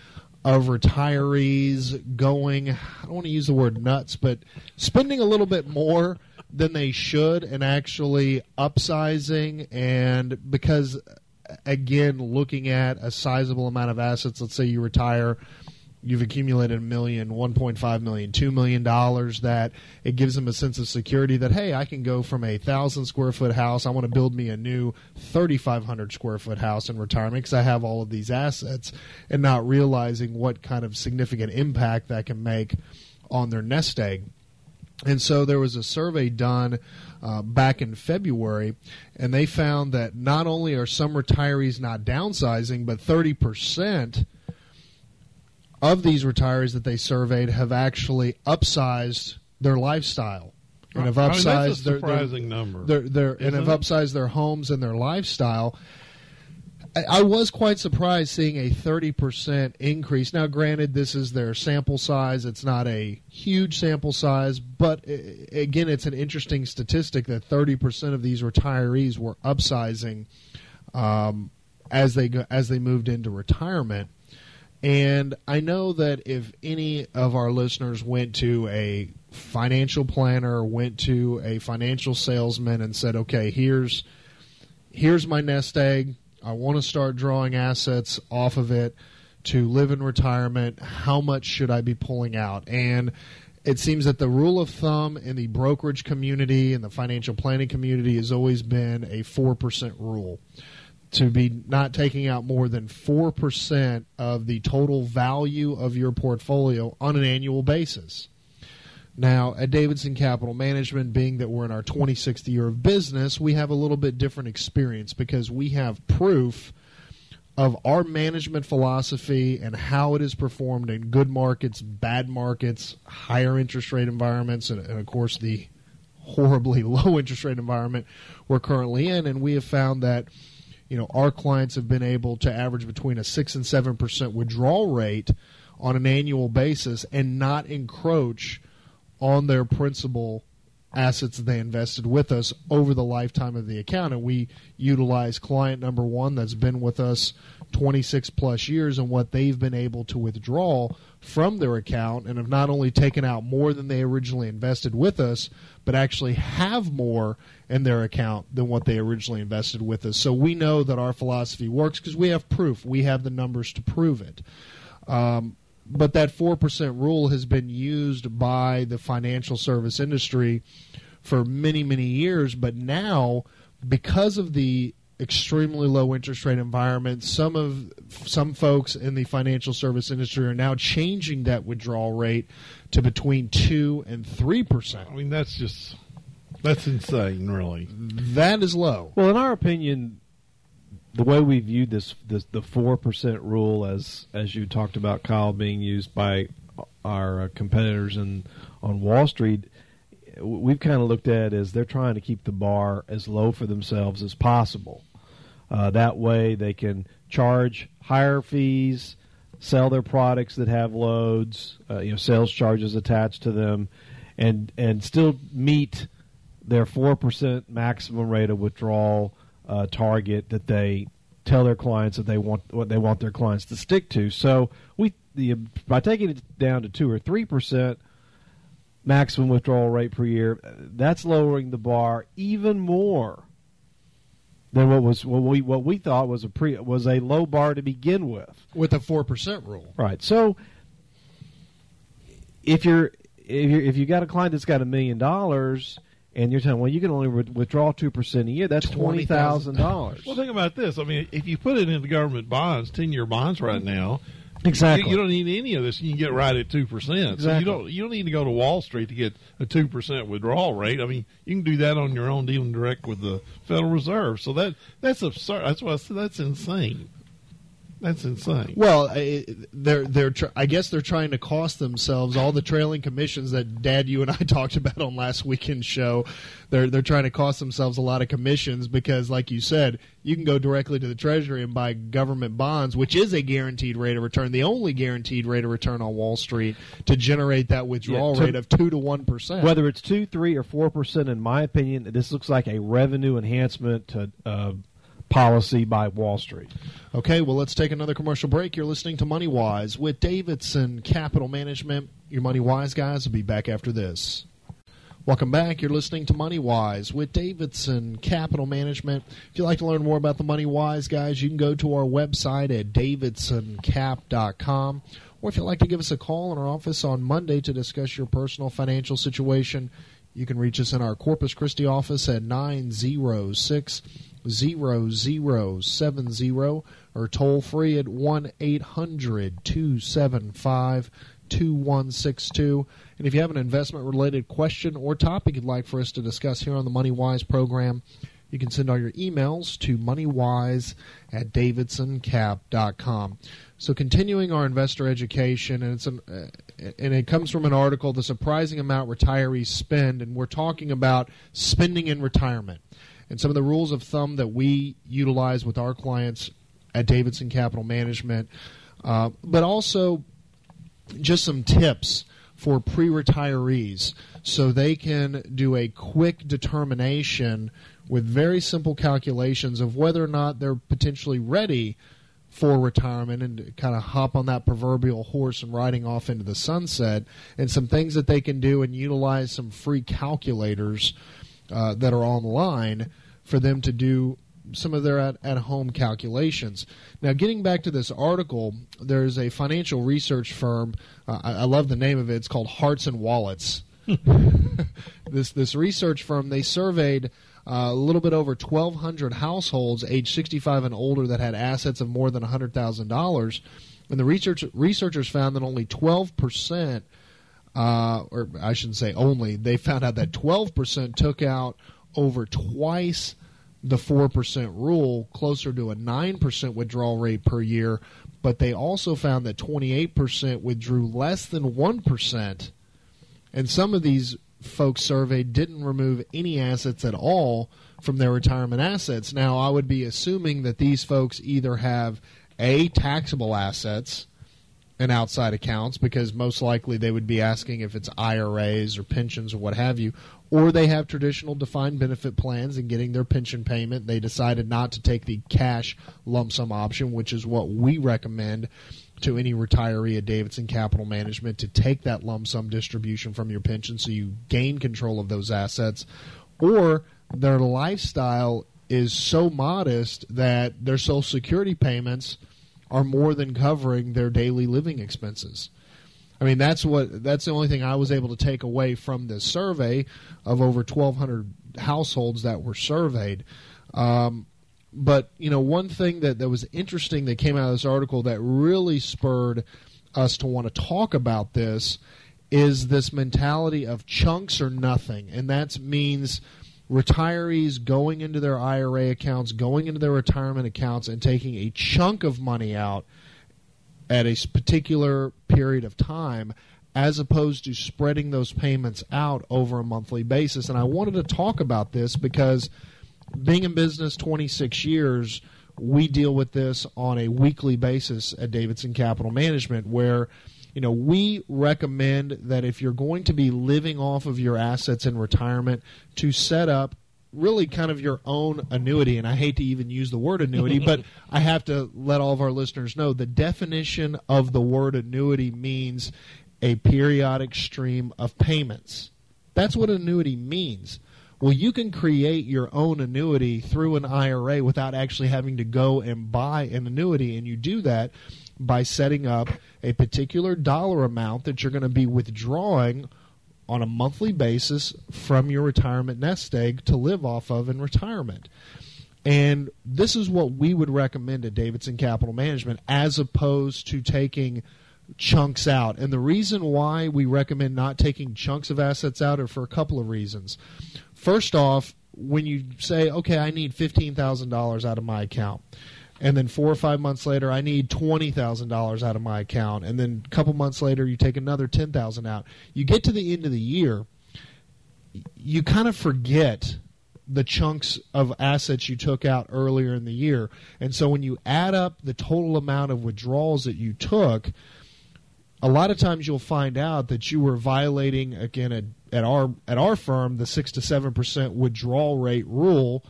of retirees going I don't want to use the word nuts, but spending a little bit more than they should and actually upsizing and because again, looking at a sizable amount of assets, let's say you retire you've accumulated a million, 1.5 million, $2 million, that it gives them a sense of security that, hey, I can go from a 1,000 square foot house, I want to build me a new 3,500 square foot house in retirement because I have all of these assets, and not realizing what kind of significant impact that can make on their nest egg. And so there was a survey done uh, back in February, and they found that not only are some retirees not downsizing, but 30% of these retirees that they surveyed have actually upsized their lifestyle and have upsized I mean, their, surprising their, number. Their, their, and have upsized their homes and their lifestyle. I, I was quite surprised seeing a 30% increase. Now, granted, this is their sample size. It's not a huge sample size, but again, it's an interesting statistic that 30% of these retirees were upsizing um, as they go, as they moved into retirement. And I know that if any of our listeners went to a financial planner, went to a financial salesman and said, "Okay, here's here's my nest egg. I want to start drawing assets off of it to live in retirement. How much should I be pulling out?" And it seems that the rule of thumb in the brokerage community and the financial planning community has always been a 4% rule to be not taking out more than 4% of the total value of your portfolio on an annual basis. Now, at Davidson Capital Management, being that we're in our 26th year of business, we have a little bit different experience because we have proof of our management philosophy and how it is performed in good markets, bad markets, higher interest rate environments, and, and of course, the horribly low interest rate environment we're currently in. And we have found that you know, our clients have been able to average between a six and seven percent withdrawal rate on an annual basis and not encroach on their principal assets they invested with us over the lifetime of the account. And we utilize client number one that's been with us 26 plus years and what they've been able to withdraw from their account and have not only taken out more than they originally invested with us, but actually have more in their account than what they originally invested with us. So we know that our philosophy works because we have proof. We have the numbers to prove it. Um, but that 4% rule has been used by the financial service industry for many, many years. But now, because of the extremely low interest rate environment, some of some folks in the financial service industry are now changing that withdrawal rate to between two and three percent. I mean, that's just that's insane, really. That is low. Well, in our opinion, the way we viewed this, this the four percent rule, as as you talked about, Kyle, being used by our uh, competitors in on Wall Street, we've kind of looked at it as they're trying to keep the bar as low for themselves as possible. Uh, that way, they can charge higher fees, sell their products that have loads, uh, you know, sales charges attached to them, and and still meet their four percent maximum rate of withdrawal uh, target that they tell their clients that they want what they want their clients to stick to. So we the, by taking it down to two or three percent maximum withdrawal rate per year, that's lowering the bar even more than what was what we what we thought was a pre was a low bar to begin with. With a four percent rule, right? So if you're if you if you got a client that's got a million dollars and you're telling, well, you can only withdraw two percent a year. That's twenty thousand dollars. Well, think about this. I mean, if you put it into government bonds, ten year bonds right now, exactly, you, you, don't need any of this. You can get right at two percent. Exactly. So you don't you don't need to go to Wall Street to get a two percent withdrawal rate. I mean, you can do that on your own, dealing direct with the Federal Reserve. So that that's absurd. That's what I said. That's insane. That's insane. Well, they're they're tr- I guess they're trying to cost themselves all the trailing commissions that Dad, you and I talked about on last weekend's show. They're they're trying to cost themselves a lot of commissions because, like you said, you can go directly to the Treasury and buy government bonds, which is a guaranteed rate of return, the only guaranteed rate of return on Wall Street to generate that withdrawal yeah, to, rate of two to one percent. Whether it's two, three, or four percent, in my opinion, this looks like a revenue enhancement to. Uh, policy by Wall Street. Okay, well, let's take another commercial break. You're listening to Money Wise with Davidson Capital Management. Your Money Wise guys will be back after this. Welcome back. You're listening to Money Wise with Davidson Capital Management. If you'd like to learn more about the Money Wise guys, you can go to our website at davidsoncap.com or if you'd like to give us a call in our office on Monday to discuss your personal financial situation, you can reach us in our Corpus Christi office at 906 0070 or toll free at 1 800 275 2162. And if you have an investment related question or topic you'd like for us to discuss here on the Money Wise program, you can send all your emails to moneywise at davidsoncap.com. So continuing our investor education, and it's an, uh, and it comes from an article, the surprising amount retirees spend, and we're talking about spending in retirement, and some of the rules of thumb that we utilize with our clients at Davidson Capital Management, uh, but also just some tips for pre-retirees so they can do a quick determination with very simple calculations of whether or not they're potentially ready for retirement and kind of hop on that proverbial horse and riding off into the sunset and some things that they can do and utilize some free calculators uh, that are online for them to do some of their at, at home calculations. Now, getting back to this article, there's a financial research firm. Uh, I, I, love the name of it. It's called Hearts and Wallets. this this research firm they surveyed uh, a little bit over 1,200 households age 65 and older that had assets of more than $100,000, and the research researchers found that only 12 percent. Uh, or I shouldn't say only, they found out that 12% took out over twice the 4% rule, closer to a 9% withdrawal rate per year, but they also found that 28% withdrew less than 1%. And some of these folks surveyed didn't remove any assets at all from their retirement assets. Now, I would be assuming that these folks either have A, taxable assets and outside accounts, because most likely they would be asking if it's IRAs or pensions or what have you, or they have traditional defined benefit plans and getting their pension payment. They decided not to take the cash lump sum option, which is what we recommend to any retiree at Davidson Capital Management to take that lump sum distribution from your pension so you gain control of those assets, or their lifestyle is so modest that their Social Security payments are more than covering their daily living expenses. I mean, that's what that's the only thing I was able to take away from this survey of over 1,200 households that were surveyed. Um, but you know, one thing that, that was interesting that came out of this article that really spurred us to want to talk about this is this mentality of chunks or nothing, and that means retirees going into their IRA accounts, going into their retirement accounts, and taking a chunk of money out at a particular period of time as opposed to spreading those payments out over a monthly basis. And I wanted to talk about this because being in business 26 years, we deal with this on a weekly basis at Davidson Capital Management where you know, we recommend that if you're going to be living off of your assets in retirement, to set up really kind of your own annuity. And I hate to even use the word annuity, but I have to let all of our listeners know the definition of the word annuity means a periodic stream of payments. That's what annuity means. Well, you can create your own annuity through an IRA without actually having to go and buy an annuity. And you do that by setting up a particular dollar amount that you're going to be withdrawing on a monthly basis from your retirement nest egg to live off of in retirement. And this is what we would recommend at Davidson Capital Management as opposed to taking chunks out. And the reason why we recommend not taking chunks of assets out are for a couple of reasons. First off, when you say, okay, I need $15,000 out of my account, and then four or five months later i need $20000 out of my account. And then a couple months later you take another 10000 out. You get to the end of the year you kind of forget the chunks of assets you took out earlier in the year. And so when you add up the total amount of withdrawals that you took a lot of times you'll find out that you were violating again at, at our at our firm the 6 to 7% withdrawal rate rule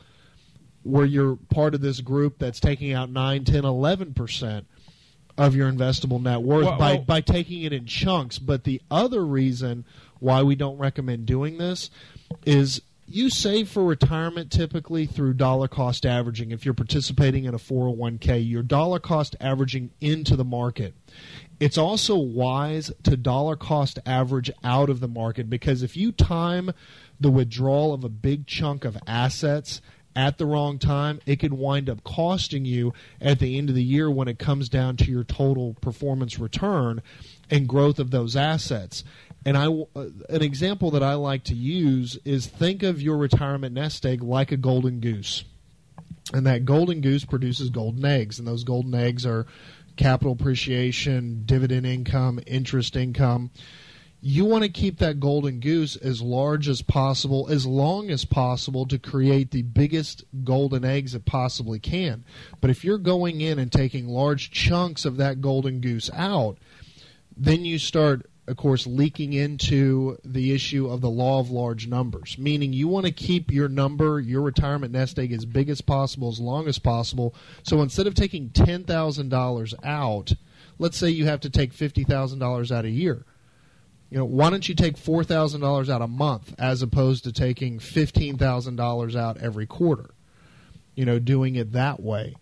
where you're part of this group that's taking out 9, 10, 11% of your investable net worth well, by, well, by taking it in chunks. But the other reason why we don't recommend doing this is you save for retirement typically through dollar cost averaging. If you're participating in a 401k, you're dollar cost averaging into the market. It's also wise to dollar cost average out of the market because if you time the withdrawal of a big chunk of assets at the wrong time, it could wind up costing you at the end of the year when it comes down to your total performance return and growth of those assets. And I, uh, an example that I like to use is think of your retirement nest egg like a golden goose. And that golden goose produces golden eggs, and those golden eggs are capital appreciation, dividend income, interest income you want to keep that golden goose as large as possible, as long as possible to create the biggest golden eggs it possibly can. But if you're going in and taking large chunks of that golden goose out, then you start, of course, leaking into the issue of the law of large numbers, meaning you want to keep your number, your retirement nest egg, as big as possible, as long as possible. So instead of taking $10,000 out, let's say you have to take $50,000 out a year you know, why don't you take four thousand dollars out a month as opposed to taking fifteen thousand dollars out every quarter? You know, doing it that way.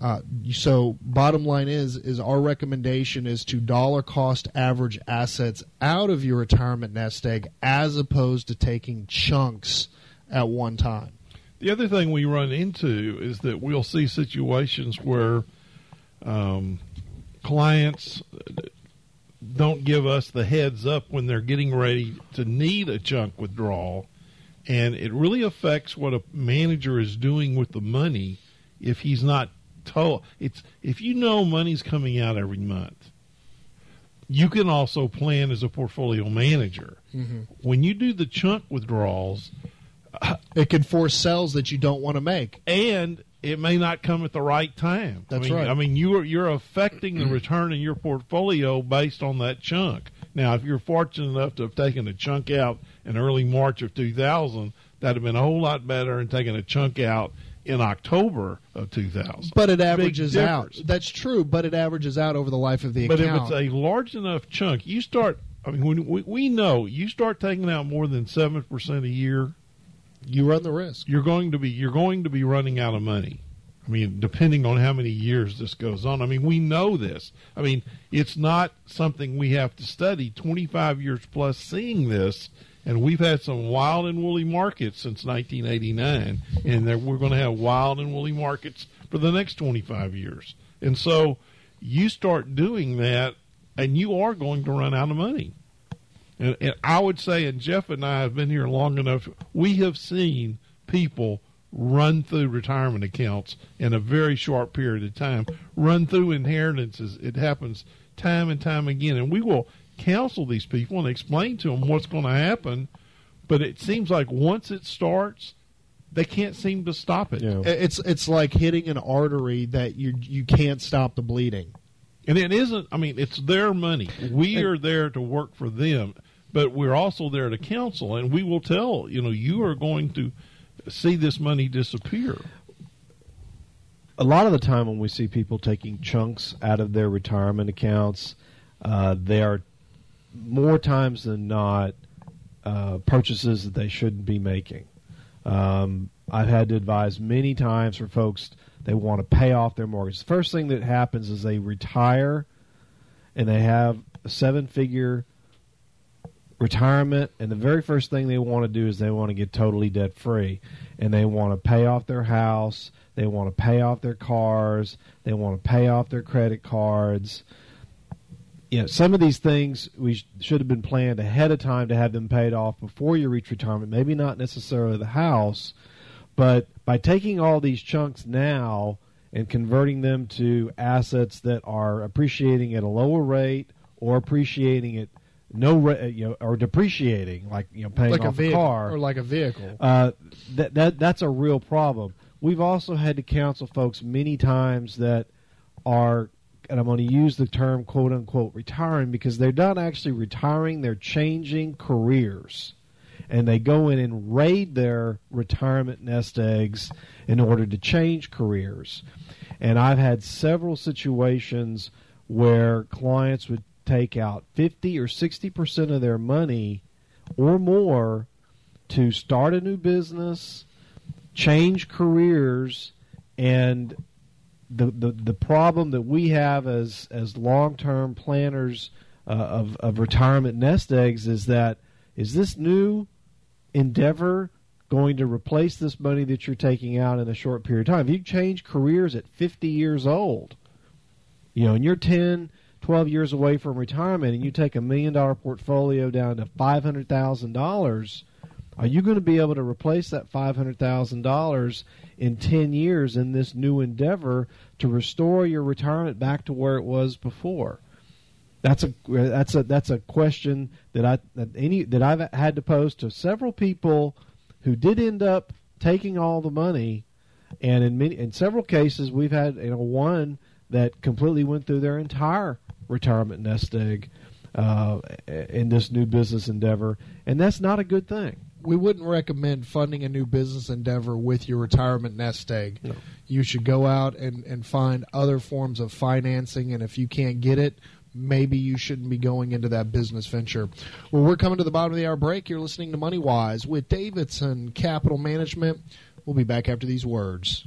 Uh, so, bottom line is, is our recommendation is to dollar cost average assets out of your retirement nest egg as opposed to taking chunks at one time. The other thing we run into is that we'll see situations where um, clients don't give us the heads up when they're getting ready to need a chunk withdrawal. And it really affects what a manager is doing with the money if he's not told. It's if you know money's coming out every month, you can also plan as a portfolio manager. Mm-hmm. When you do the chunk withdrawals, it can force sells that you don't want to make. And it may not come at the right time. That's I mean, right. I mean, you're you're affecting the return in your portfolio based on that chunk. Now, if you're fortunate enough to have taken a chunk out in early March of 2000, that'd have been a whole lot better than taking a chunk out in October of 2000. But it averages out. That's true, but it averages out over the life of the but account. But if it's a large enough chunk, you start. I mean, when we, we know you start taking out more than seven percent a year you run the risk. You're going to be you're going to be running out of money. I mean, depending on how many years this goes on. I mean, we know this. I mean, it's not something we have to study. 25 years plus seeing this, and we've had some wild and woolly markets since 1989, and we're going to have wild and woolly markets for the next 25 years. And so you start doing that, and you are going to run out of money. And, and I would say, and Jeff and I have been here long enough, we have seen people run through retirement accounts in a very short period of time, run through inheritances. It happens time and time again. And we will counsel these people and explain to them what's going to happen. But it seems like once it starts, they can't seem to stop it. Yeah. It's it's like hitting an artery that you you can't stop the bleeding. And it isn't. I mean, it's their money. We are there to work for them but we're also there to counsel, and we will tell you know you are going to see this money disappear. A lot of the time, when we see people taking chunks out of their retirement accounts, uh, they are more times than not uh, purchases that they shouldn't be making. Um, I've had to advise many times for folks they want to pay off their mortgage. The first thing that happens is they retire and they have a seven figure retirement, and the very first thing they want to do is they want to get totally debt free, and they want to pay off their house, they want to pay off their cars, they want to pay off their credit cards. You know, some of these things we sh- should have been planned ahead of time to have them paid off before you reach retirement. Maybe not necessarily the house, but by taking all these chunks now and converting them to assets that are appreciating at a lower rate or appreciating at no re- you know or depreciating like you know paying like off a, a car. or like a vehicle. Uh, that that that's a real problem. We've also had to counsel folks many times that are and I'm going to use the term quote unquote retiring because they're not actually retiring they're changing careers. And they go in and raid their retirement nest eggs in order to change careers. And I've had several situations where clients would take out 50 or 60% of their money or more to start a new business, change careers, and the the, the problem that we have as as long term planners uh, of of retirement nest eggs is that is this new endeavor going to replace this money that you're taking out in a short period of time? If you change careers at 50 years old, you know, and you're 10, 12 years away from retirement and you take a million dollar portfolio down to $500,000, are you going to be able to replace that $500,000 in 10 years in this new endeavor to restore your retirement back to where it was before? That's a that's a that's a question that I that any that I've had to pose to several people who did end up taking all the money, and in many in several cases we've had you know one that completely went through their entire retirement nest egg uh, in this new business endeavor, and that's not a good thing. We wouldn't recommend funding a new business endeavor with your retirement nest egg. No. You should go out and, and find other forms of financing, and if you can't get it, maybe you shouldn't be going into that business venture. Well, we're coming to the bottom of the hour break. You're listening to Money Wise with Davidson Capital Management. We'll be back after these words.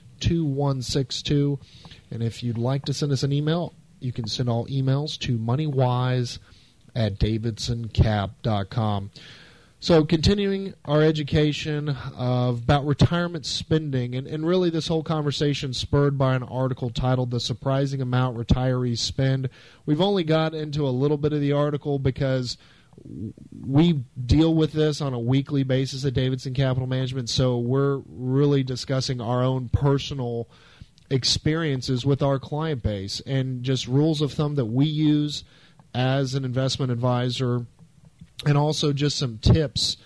2162. And if you'd like to send us an email, you can send all emails to moneywise at davidsoncap.com. So, continuing our education of, about retirement spending, and, and really this whole conversation spurred by an article titled The Surprising Amount Retirees Spend. We've only got into a little bit of the article because we deal with this on a weekly basis at Davidson Capital Management, so we're really discussing our own personal experiences with our client base and just rules of thumb that we use as an investment advisor, and also just some tips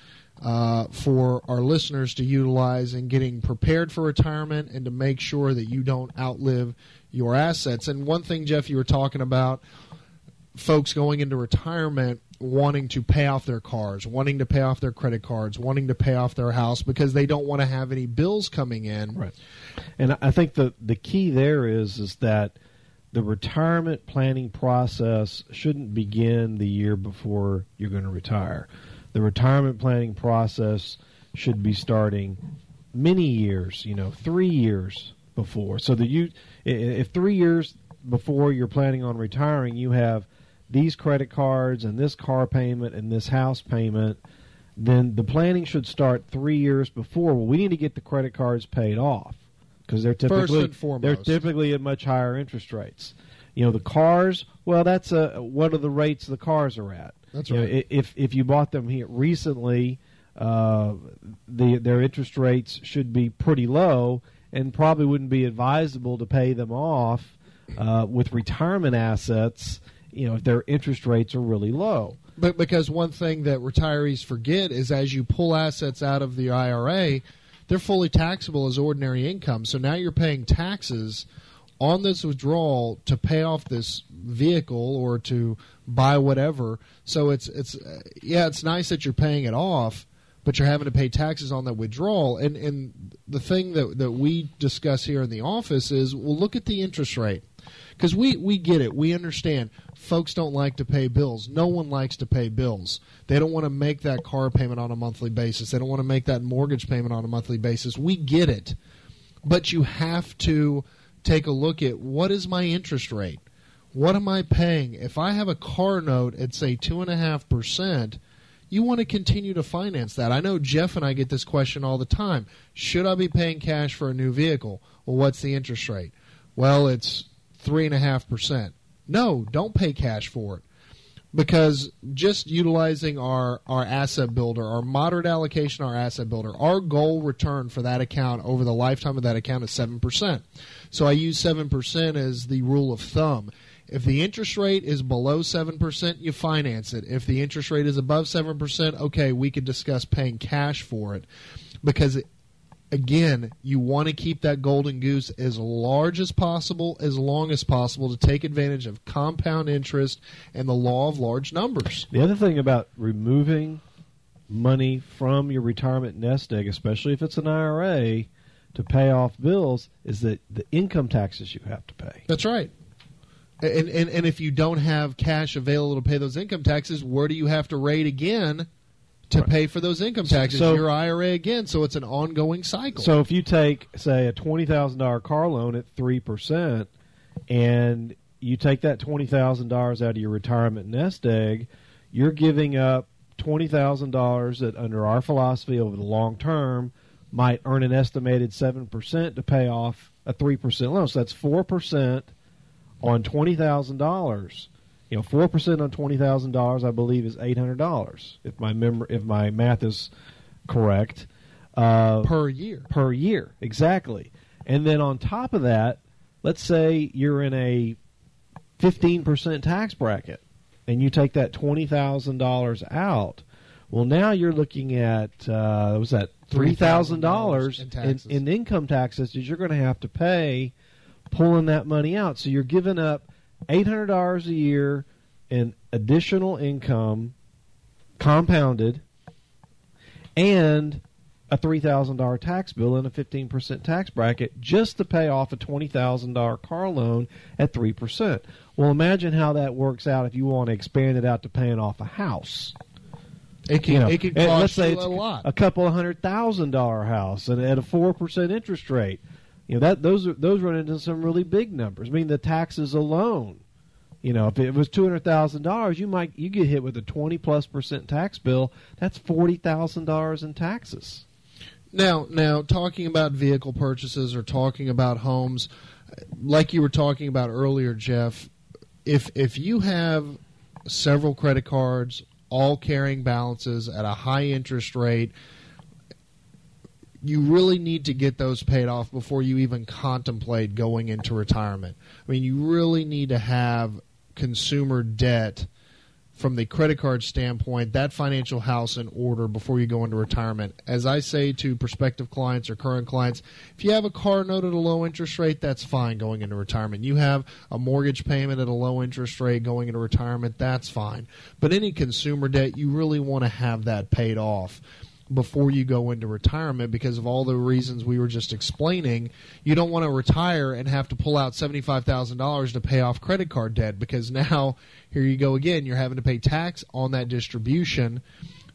uh, for our listeners to utilize in getting prepared for retirement and to make sure that you don't outlive your assets. And one thing, Jeff, you were talking about folks going into retirement wanting to pay off their cars, wanting to pay off their credit cards, wanting to pay off their house because they don't want to have any bills coming in. Right. And I think the the key there is is that the retirement planning process shouldn't begin the year before you're going to retire. The retirement planning process should be starting many years, you know, 3 years before. So that you if 3 years before you're planning on retiring, you have these credit cards and this car payment and this house payment, then the planning should start three years before. Well, we need to get the credit cards paid off because they're typically they're typically at much higher interest rates. You know, the cars. Well, that's a what are the rates the cars are at? That's you right. Know, if if you bought them here recently, uh, the their interest rates should be pretty low, and probably wouldn't be advisable to pay them off uh, with retirement assets you know if their interest rates are really low. But because one thing that retirees forget is as you pull assets out of the IRA, they're fully taxable as ordinary income. So now you're paying taxes on this withdrawal to pay off this vehicle or to buy whatever. So it's it's yeah, it's nice that you're paying it off, but you're having to pay taxes on that withdrawal. And and the thing that that we discuss here in the office is well, look at the interest rate because we we get it. We understand folks don't like to pay bills. No one likes to pay bills. They don't want to make that car payment on a monthly basis. They don't want to make that mortgage payment on a monthly basis. We get it. But you have to take a look at what is my interest rate? What am I paying? If I have a car note at, say, 2.5%, you want to continue to finance that. I know Jeff and I get this question all the time. Should I be paying cash for a new vehicle? Well, what's the interest rate? Well, it's 3.5%. No, don't pay cash for it. Because just utilizing our, our asset builder, our moderate allocation, our asset builder, our goal return for that account over the lifetime of that account is 7%. So I use 7% as the rule of thumb. If the interest rate is below 7%, you finance it. If the interest rate is above 7%, okay, we could discuss paying cash for it. Because again, you want to keep that golden goose as large as possible, as long as possible, to take advantage of compound interest and the law of large numbers. The other thing about removing money from your retirement nest egg, especially if it's an IRA, to pay off bills, is that the income taxes you have to pay. That's right. And, and and if you don't have cash available to pay those income taxes, where do you have to raid again to right. pay for those income taxes? So, your IRA again. So it's an ongoing cycle. So if you take, say, a twenty thousand dollar car loan at three percent, and you take that twenty thousand dollars out of your retirement nest egg, you're giving up twenty thousand dollars that, under our philosophy, over the long term, might earn an estimated seven percent to pay off a three percent loan. So that's four percent on twenty thousand dollars. You know, four percent on twenty thousand dollars, I believe, is eight hundred dollars. If my mem- if my math is correct, uh, per year. Per year, exactly. And then on top of that, let's say you're in a fifteen percent tax bracket, and you take that twenty thousand dollars out. Well, now you're looking at uh, was that three thousand dollars in, in income taxes that you're going to have to pay pulling that money out. So you're giving up eight hundred dollars a year in additional income, compounded, and a three thousand dollar tax bill and a fifteen percent tax bracket just to pay off a twenty thousand dollar car loan at three percent. Well, imagine how that works out if you want to expand it out to paying off a house. It can, you know, it can cost let's say it's a lot. A couple of hundred thousand dollar house and at a four percent interest rate. You know that those are, those run into some really big numbers. I mean, the taxes alone. You know, if it was two hundred thousand dollars, you might you get hit with a twenty plus percent tax bill. That's forty thousand dollars in taxes. Now, now talking about vehicle purchases or talking about homes, like you were talking about earlier, Jeff. If if you have several credit cards, all carrying balances at a high interest rate you really need to get those paid off before you even contemplate going into retirement. I mean, you really need to have consumer debt from the credit card standpoint, that financial house in order before you go into retirement. As I say to prospective clients or current clients, if you have a car note at a low interest rate, that's fine going into retirement. You have a mortgage payment at a low interest rate going into retirement, that's fine. But any consumer debt, you really want to have that paid off before you go into retirement because of all the reasons we were just explaining. You don't want to retire and have to pull out $75,000 to pay off credit card debt because now, here you go again, you're having to pay tax on that distribution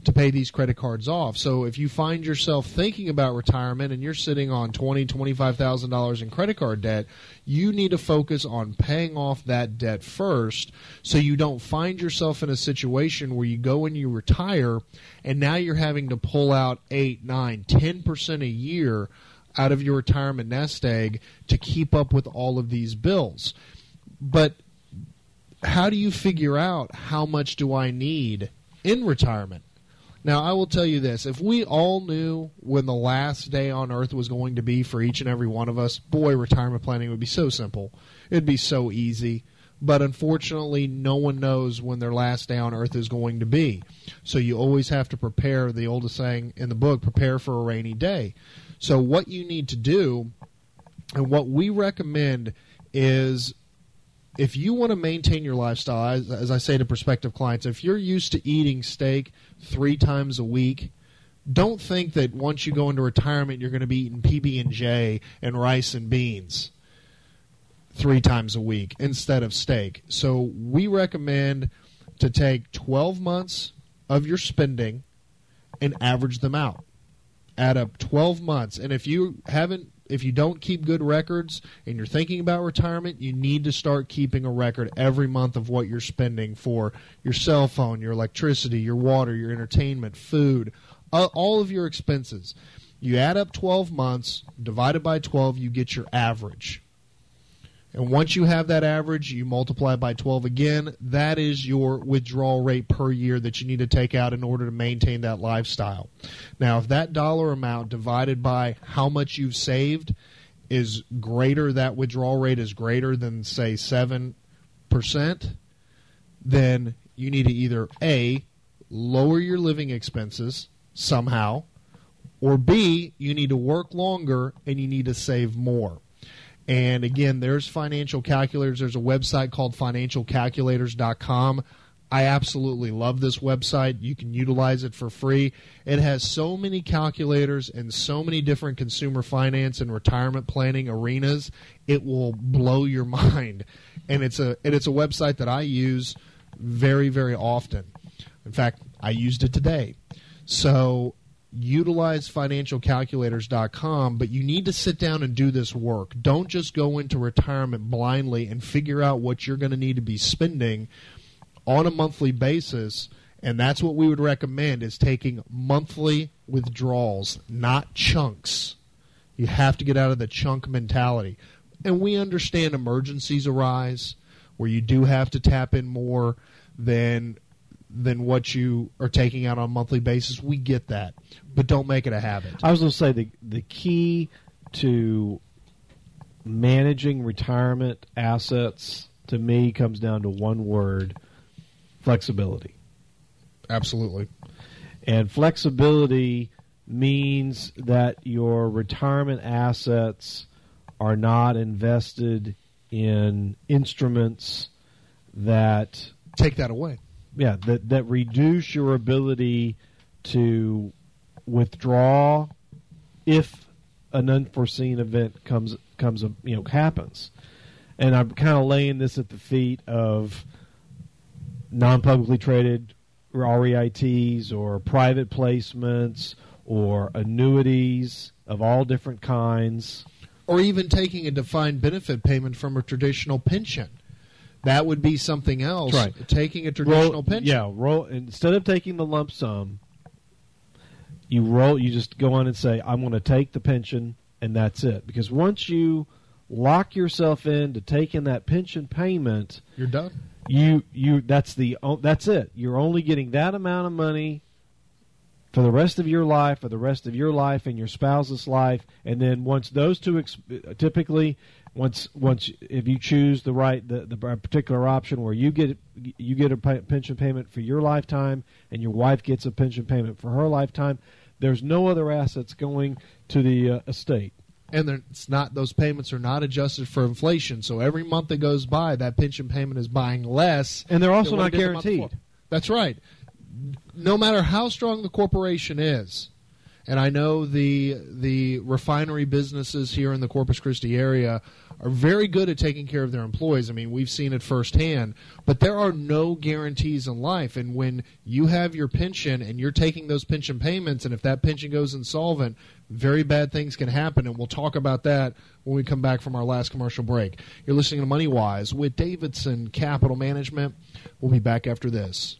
to pay these credit cards off. So if you find yourself thinking about retirement and you're sitting on twenty, twenty-five thousand dollars in credit card debt, you need to focus on paying off that debt first, so you don't find yourself in a situation where you go and you retire, and now you're having to pull out eight, nine, ten percent a year out of your retirement nest egg to keep up with all of these bills. But how do you figure out how much do I need in retirement? Now, I will tell you this if we all knew when the last day on earth was going to be for each and every one of us, boy, retirement planning would be so simple. It'd be so easy. But unfortunately, no one knows when their last day on earth is going to be. So you always have to prepare, the oldest saying in the book, prepare for a rainy day. So, what you need to do, and what we recommend, is if you want to maintain your lifestyle, as, as, I say to prospective clients, if you're used to eating steak three times a week, don't think that once you go into retirement you're going to be eating PB and J and rice and beans three times a week instead of steak. So we recommend to take 12 months of your spending and average them out. Add up 12 months, and if you haven't if you don't keep good records and you're thinking about retirement, you need to start keeping a record every month of what you're spending for your cell phone, your electricity, your water, your entertainment, food, uh, all of your expenses. You add up 12 months, divided by 12, you get your average. And once you have that average, you multiply by 12 again. That is your withdrawal rate per year that you need to take out in order to maintain that lifestyle. Now, if that dollar amount divided by how much you've saved is greater, that withdrawal rate is greater than, say, 7%, then you need to either A, lower your living expenses somehow, Or B, you need to work longer and you need to save more. And again, there's financial calculators. There's a website called financialcalculators.com. I absolutely love this website. You can utilize it for free. It has so many calculators and so many different consumer finance and retirement planning arenas. It will blow your mind. And it's a and it's a website that I use very very often. In fact, I used it today. So utilize financialcalculators.com, but you need to sit down and do this work. Don't just go into retirement blindly and figure out what you're going to need to be spending on a monthly basis. And that's what we would recommend is taking monthly withdrawals, not chunks. You have to get out of the chunk mentality. And we understand emergencies arise where you do have to tap in more than than what you are taking out on a monthly basis. We get that, but don't make it a habit. I was going to say the the key to managing retirement assets to me comes down to one word: flexibility. Absolutely. And flexibility means that your retirement assets are not invested in instruments that take that away yeah, that that reduce your ability to withdraw if an unforeseen event comes comes you know happens. And I'm kind of laying this at the feet of non-publicly traded REITs or private placements or annuities of all different kinds. Or even taking a defined benefit payment from a traditional pension. That would be something else. Right. Taking a traditional roll, pension. Yeah, roll instead of taking the lump sum, you roll you just go on and say, I'm gonna take the pension and that's it. Because once you lock yourself into taking that pension payment, you're done. You you that's the that's it. You're only getting that amount of money for the rest of your life, for the rest of your life and your spouse's life, and then once those two typically once once if you choose the right the, the particular option where you get you get a pension payment for your lifetime and your wife gets a pension payment for her lifetime there's no other assets going to the uh, estate. And it's not those payments are not adjusted for inflation. So every month that goes by that pension payment is buying less and they're also not guaranteed. that's right. No matter how strong the corporation is and I know the the refinery businesses here in the Corpus Christi area are very good at taking care of their employees. I mean, we've seen it firsthand. But there are no guarantees in life, and when you have your pension and you're taking those pension payments, and if that pension goes insolvent, very bad things can happen, and we'll talk about that when we come back from our last commercial break. You're listening to Money Wise with Davidson Capital Management. We'll be back after this.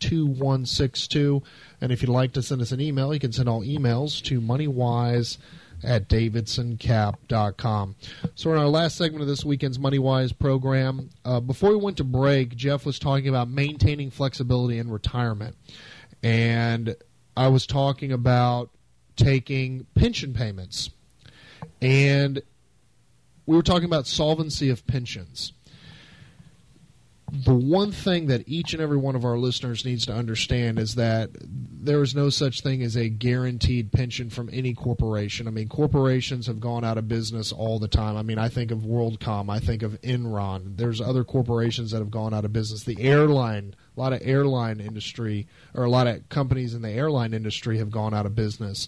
2162. And if you'd like to send us an email, you can send all emails to moneywise at davidsoncap.com. So, in our last segment of this weekend's MoneyWise program, uh, before we went to break, Jeff was talking about maintaining flexibility in retirement. And I was talking about taking pension payments. And we were talking about solvency of pensions the one thing that each and every one of our listeners needs to understand is that there is no such thing as a guaranteed pension from any corporation. I mean, corporations have gone out of business all the time. I mean, I think of WorldCom, I think of Enron. There's other corporations that have gone out of business. The airline, a lot of airline industry, or a lot of companies in the airline industry have gone out of business.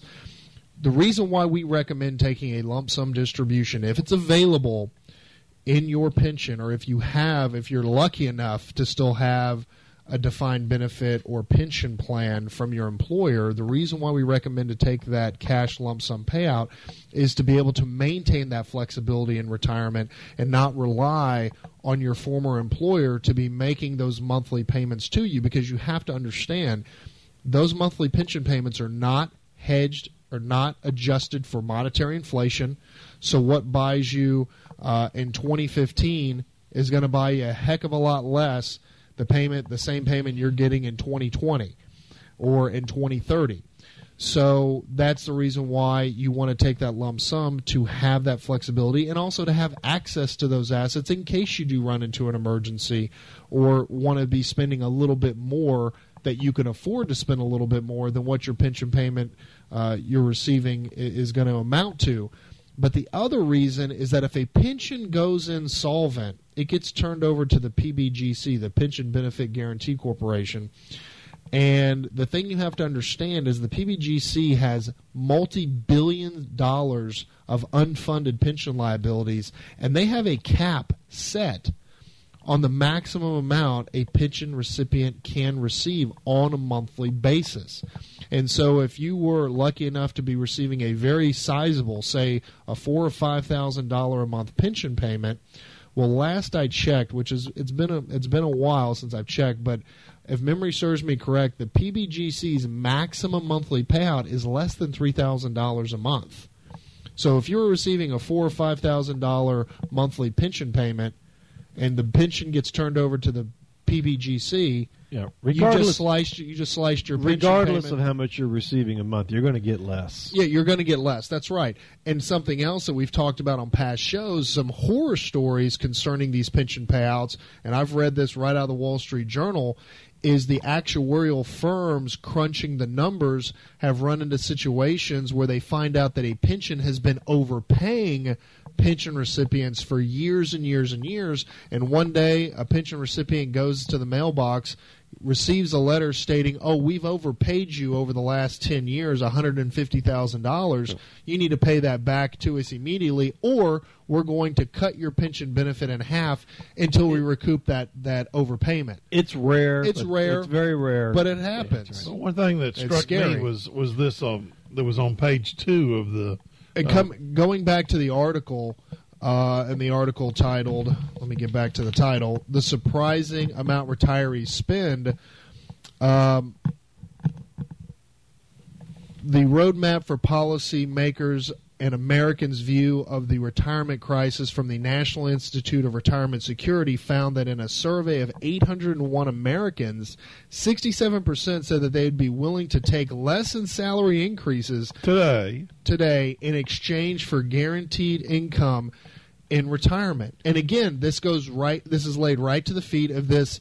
The reason why we recommend taking a lump sum distribution, if it's available, in your pension, or if you have, if you're lucky enough to still have a defined benefit or pension plan from your employer, the reason why we recommend to take that cash lump sum payout is to be able to maintain that flexibility in retirement and not rely on your former employer to be making those monthly payments to you because you have to understand those monthly pension payments are not hedged are not adjusted for monetary inflation. So what buys you uh, in 2015 is going to buy you a heck of a lot less the payment, the same payment you're getting in 2020 or in 2030. So that's the reason why you want to take that lump sum to have that flexibility and also to have access to those assets in case you do run into an emergency or want to be spending a little bit more that you can afford to spend a little bit more than what your pension payment uh, you're receiving is going to amount to. But the other reason is that if a pension goes insolvent, it gets turned over to the PBGC, the Pension Benefit Guarantee Corporation. And the thing you have to understand is the PBGC has multi billion dollars of unfunded pension liabilities, and they have a cap set on the maximum amount a pension recipient can receive on a monthly basis. And so, if you were lucky enough to be receiving a very sizable, say, a four or five thousand dollar a month pension payment, well, last I checked, which is it's been a it's been a while since I've checked, but if memory serves me correct, the PBGC's maximum monthly payout is less than three thousand dollars a month. So if you're receiving a four or five thousand dollar monthly pension payment, and the pension gets turned over to the PBGC, yeah, regardless, you just sliced you just sliced your regardless of how much you're receiving a month, you're going to get less. Yeah, you're going to get less. That's right. And something else that we've talked about on past shows, some horror stories concerning these pension payouts, and I've read this right out of the Wall Street Journal is the actuarial firms crunching the numbers have run into situations where they find out that a pension has been overpaying pension recipients for years and years and years and one day a pension recipient goes to the mailbox receives a letter stating, "Oh, we've overpaid you over the last 10 years $150,000. You need to pay that back to us immediately or we're going to cut your pension benefit in half until we recoup that that overpayment." It's rare. It's rare. It's very rare. But it happens. one thing that struck me was was this um, that was on page 2 of the and come, uh, going back to the article, uh, and the article titled, let me get back to the title, The Surprising Amount Retirees Spend. Um, the roadmap for policymakers and Americans' view of the retirement crisis from the National Institute of Retirement Security found that in a survey of 801 Americans, 67% said that they'd be willing to take less in salary increases today today in exchange for guaranteed income in retirement. And again, this goes right this is laid right to the feet of this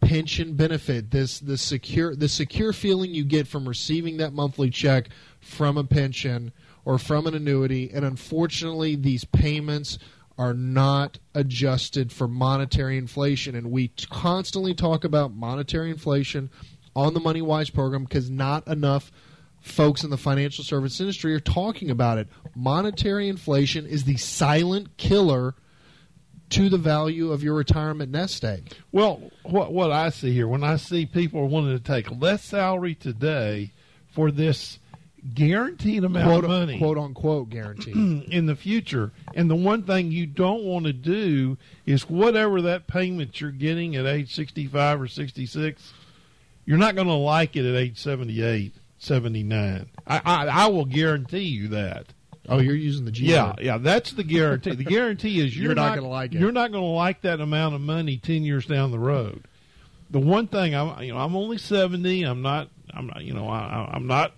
pension benefit, this the secure the secure feeling you get from receiving that monthly check from a pension or from an annuity. And unfortunately, these payments are not adjusted for monetary inflation. And we constantly talk about monetary inflation on the Money Wise program because not enough folks in the financial service industry are talking about it. Monetary inflation is the silent killer to the value of your retirement nest egg. Well, what what I see here when I see people wanting to take less salary today for this guaranteed amount quote, of money, quote unquote guaranteed in the future. And the one thing you don't want to do is whatever that payment you're getting at age 65 or 66, you're not going to like it at age 78, 79. I, I, I will guarantee you that. Oh, you're using the G. Yeah, yeah, that's the guarantee. the guarantee is you're, you're not, not going to like it. You're not going to like that amount of money ten years down the road. The one thing I'm, you know, I'm only seventy. I'm not. I'm not. You know, I, I'm not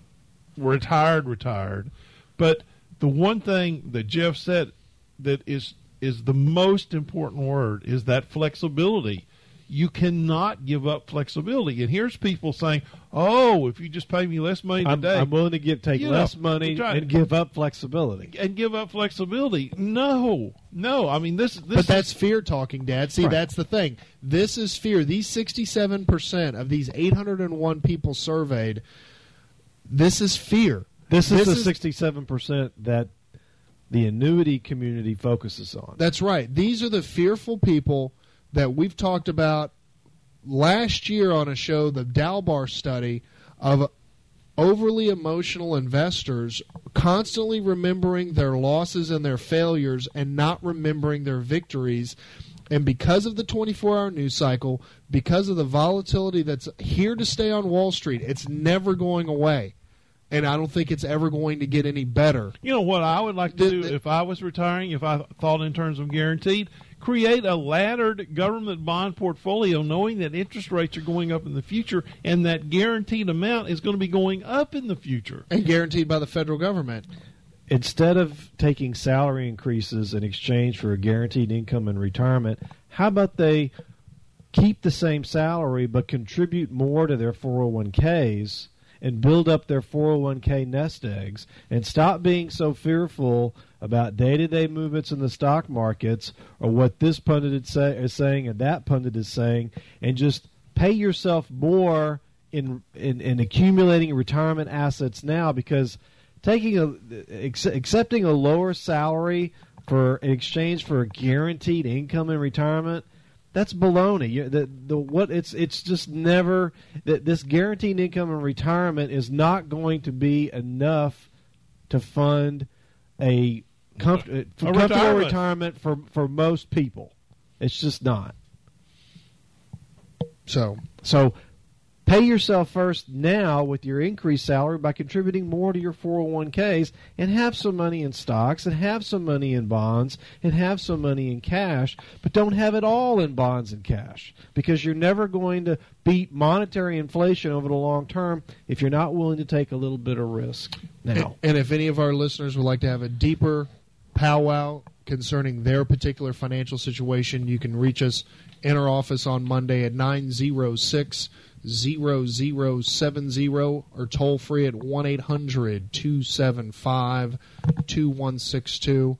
retired, retired. But the one thing that Jeff said that is is the most important word is that flexibility. You cannot give up flexibility. And here's people saying, "Oh, if you just pay me less money today, I'm, I'm willing to give take less know, money and give up flexibility." And give up flexibility? No, no. I mean, this. this but that's fear talking, Dad. See, right. that's the thing. This is fear. These 67 percent of these 801 people surveyed this is fear. This, this is the 67% that the annuity community focuses on. That's right. These are the fearful people that we've talked about last year on a show, the Dalbar study of overly emotional investors constantly remembering their losses and their failures and not remembering their victories. And because of the 24 hour news cycle, because of the volatility that's here to stay on Wall Street, it's never going away and I don't think it's ever going to get any better. You know what I would like to the, do the, if I was retiring, if I thought in terms of guaranteed, create a laddered government bond portfolio knowing that interest rates are going up in the future and that guaranteed amount is going to be going up in the future. And guaranteed by the federal government. Instead of taking salary increases in exchange for a guaranteed income in retirement, how about they keep the same salary but contribute more to their 401ks and build up their 401k nest eggs and stop being so fearful about day-to-day movements in the stock markets or what this pundit is, say, is saying and that pundit is saying and just pay yourself more in, in, in accumulating retirement assets now because taking a accepting a lower salary for in exchange for a guaranteed income in retirement that's baloney. You, the the what it's it's just never that this guaranteed income in retirement is not going to be enough to fund a, comfort, a comfortable retirement. retirement for for most people. It's just not. So so Pay yourself first now with your increased salary by contributing more to your 401ks and have some money in stocks and have some money in bonds and have some money in cash, but don't have it all in bonds and cash because you're never going to beat monetary inflation over the long term if you're not willing to take a little bit of risk now. And, and if any of our listeners would like to have a deeper powwow concerning their particular financial situation, you can reach us in our office on Monday at 906 0070 or toll free at 1 800 275 2162.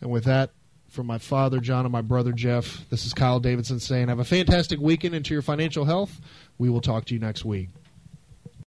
And with that, from my father, John, and my brother, Jeff, this is Kyle Davidson saying, Have a fantastic weekend into your financial health. We will talk to you next week.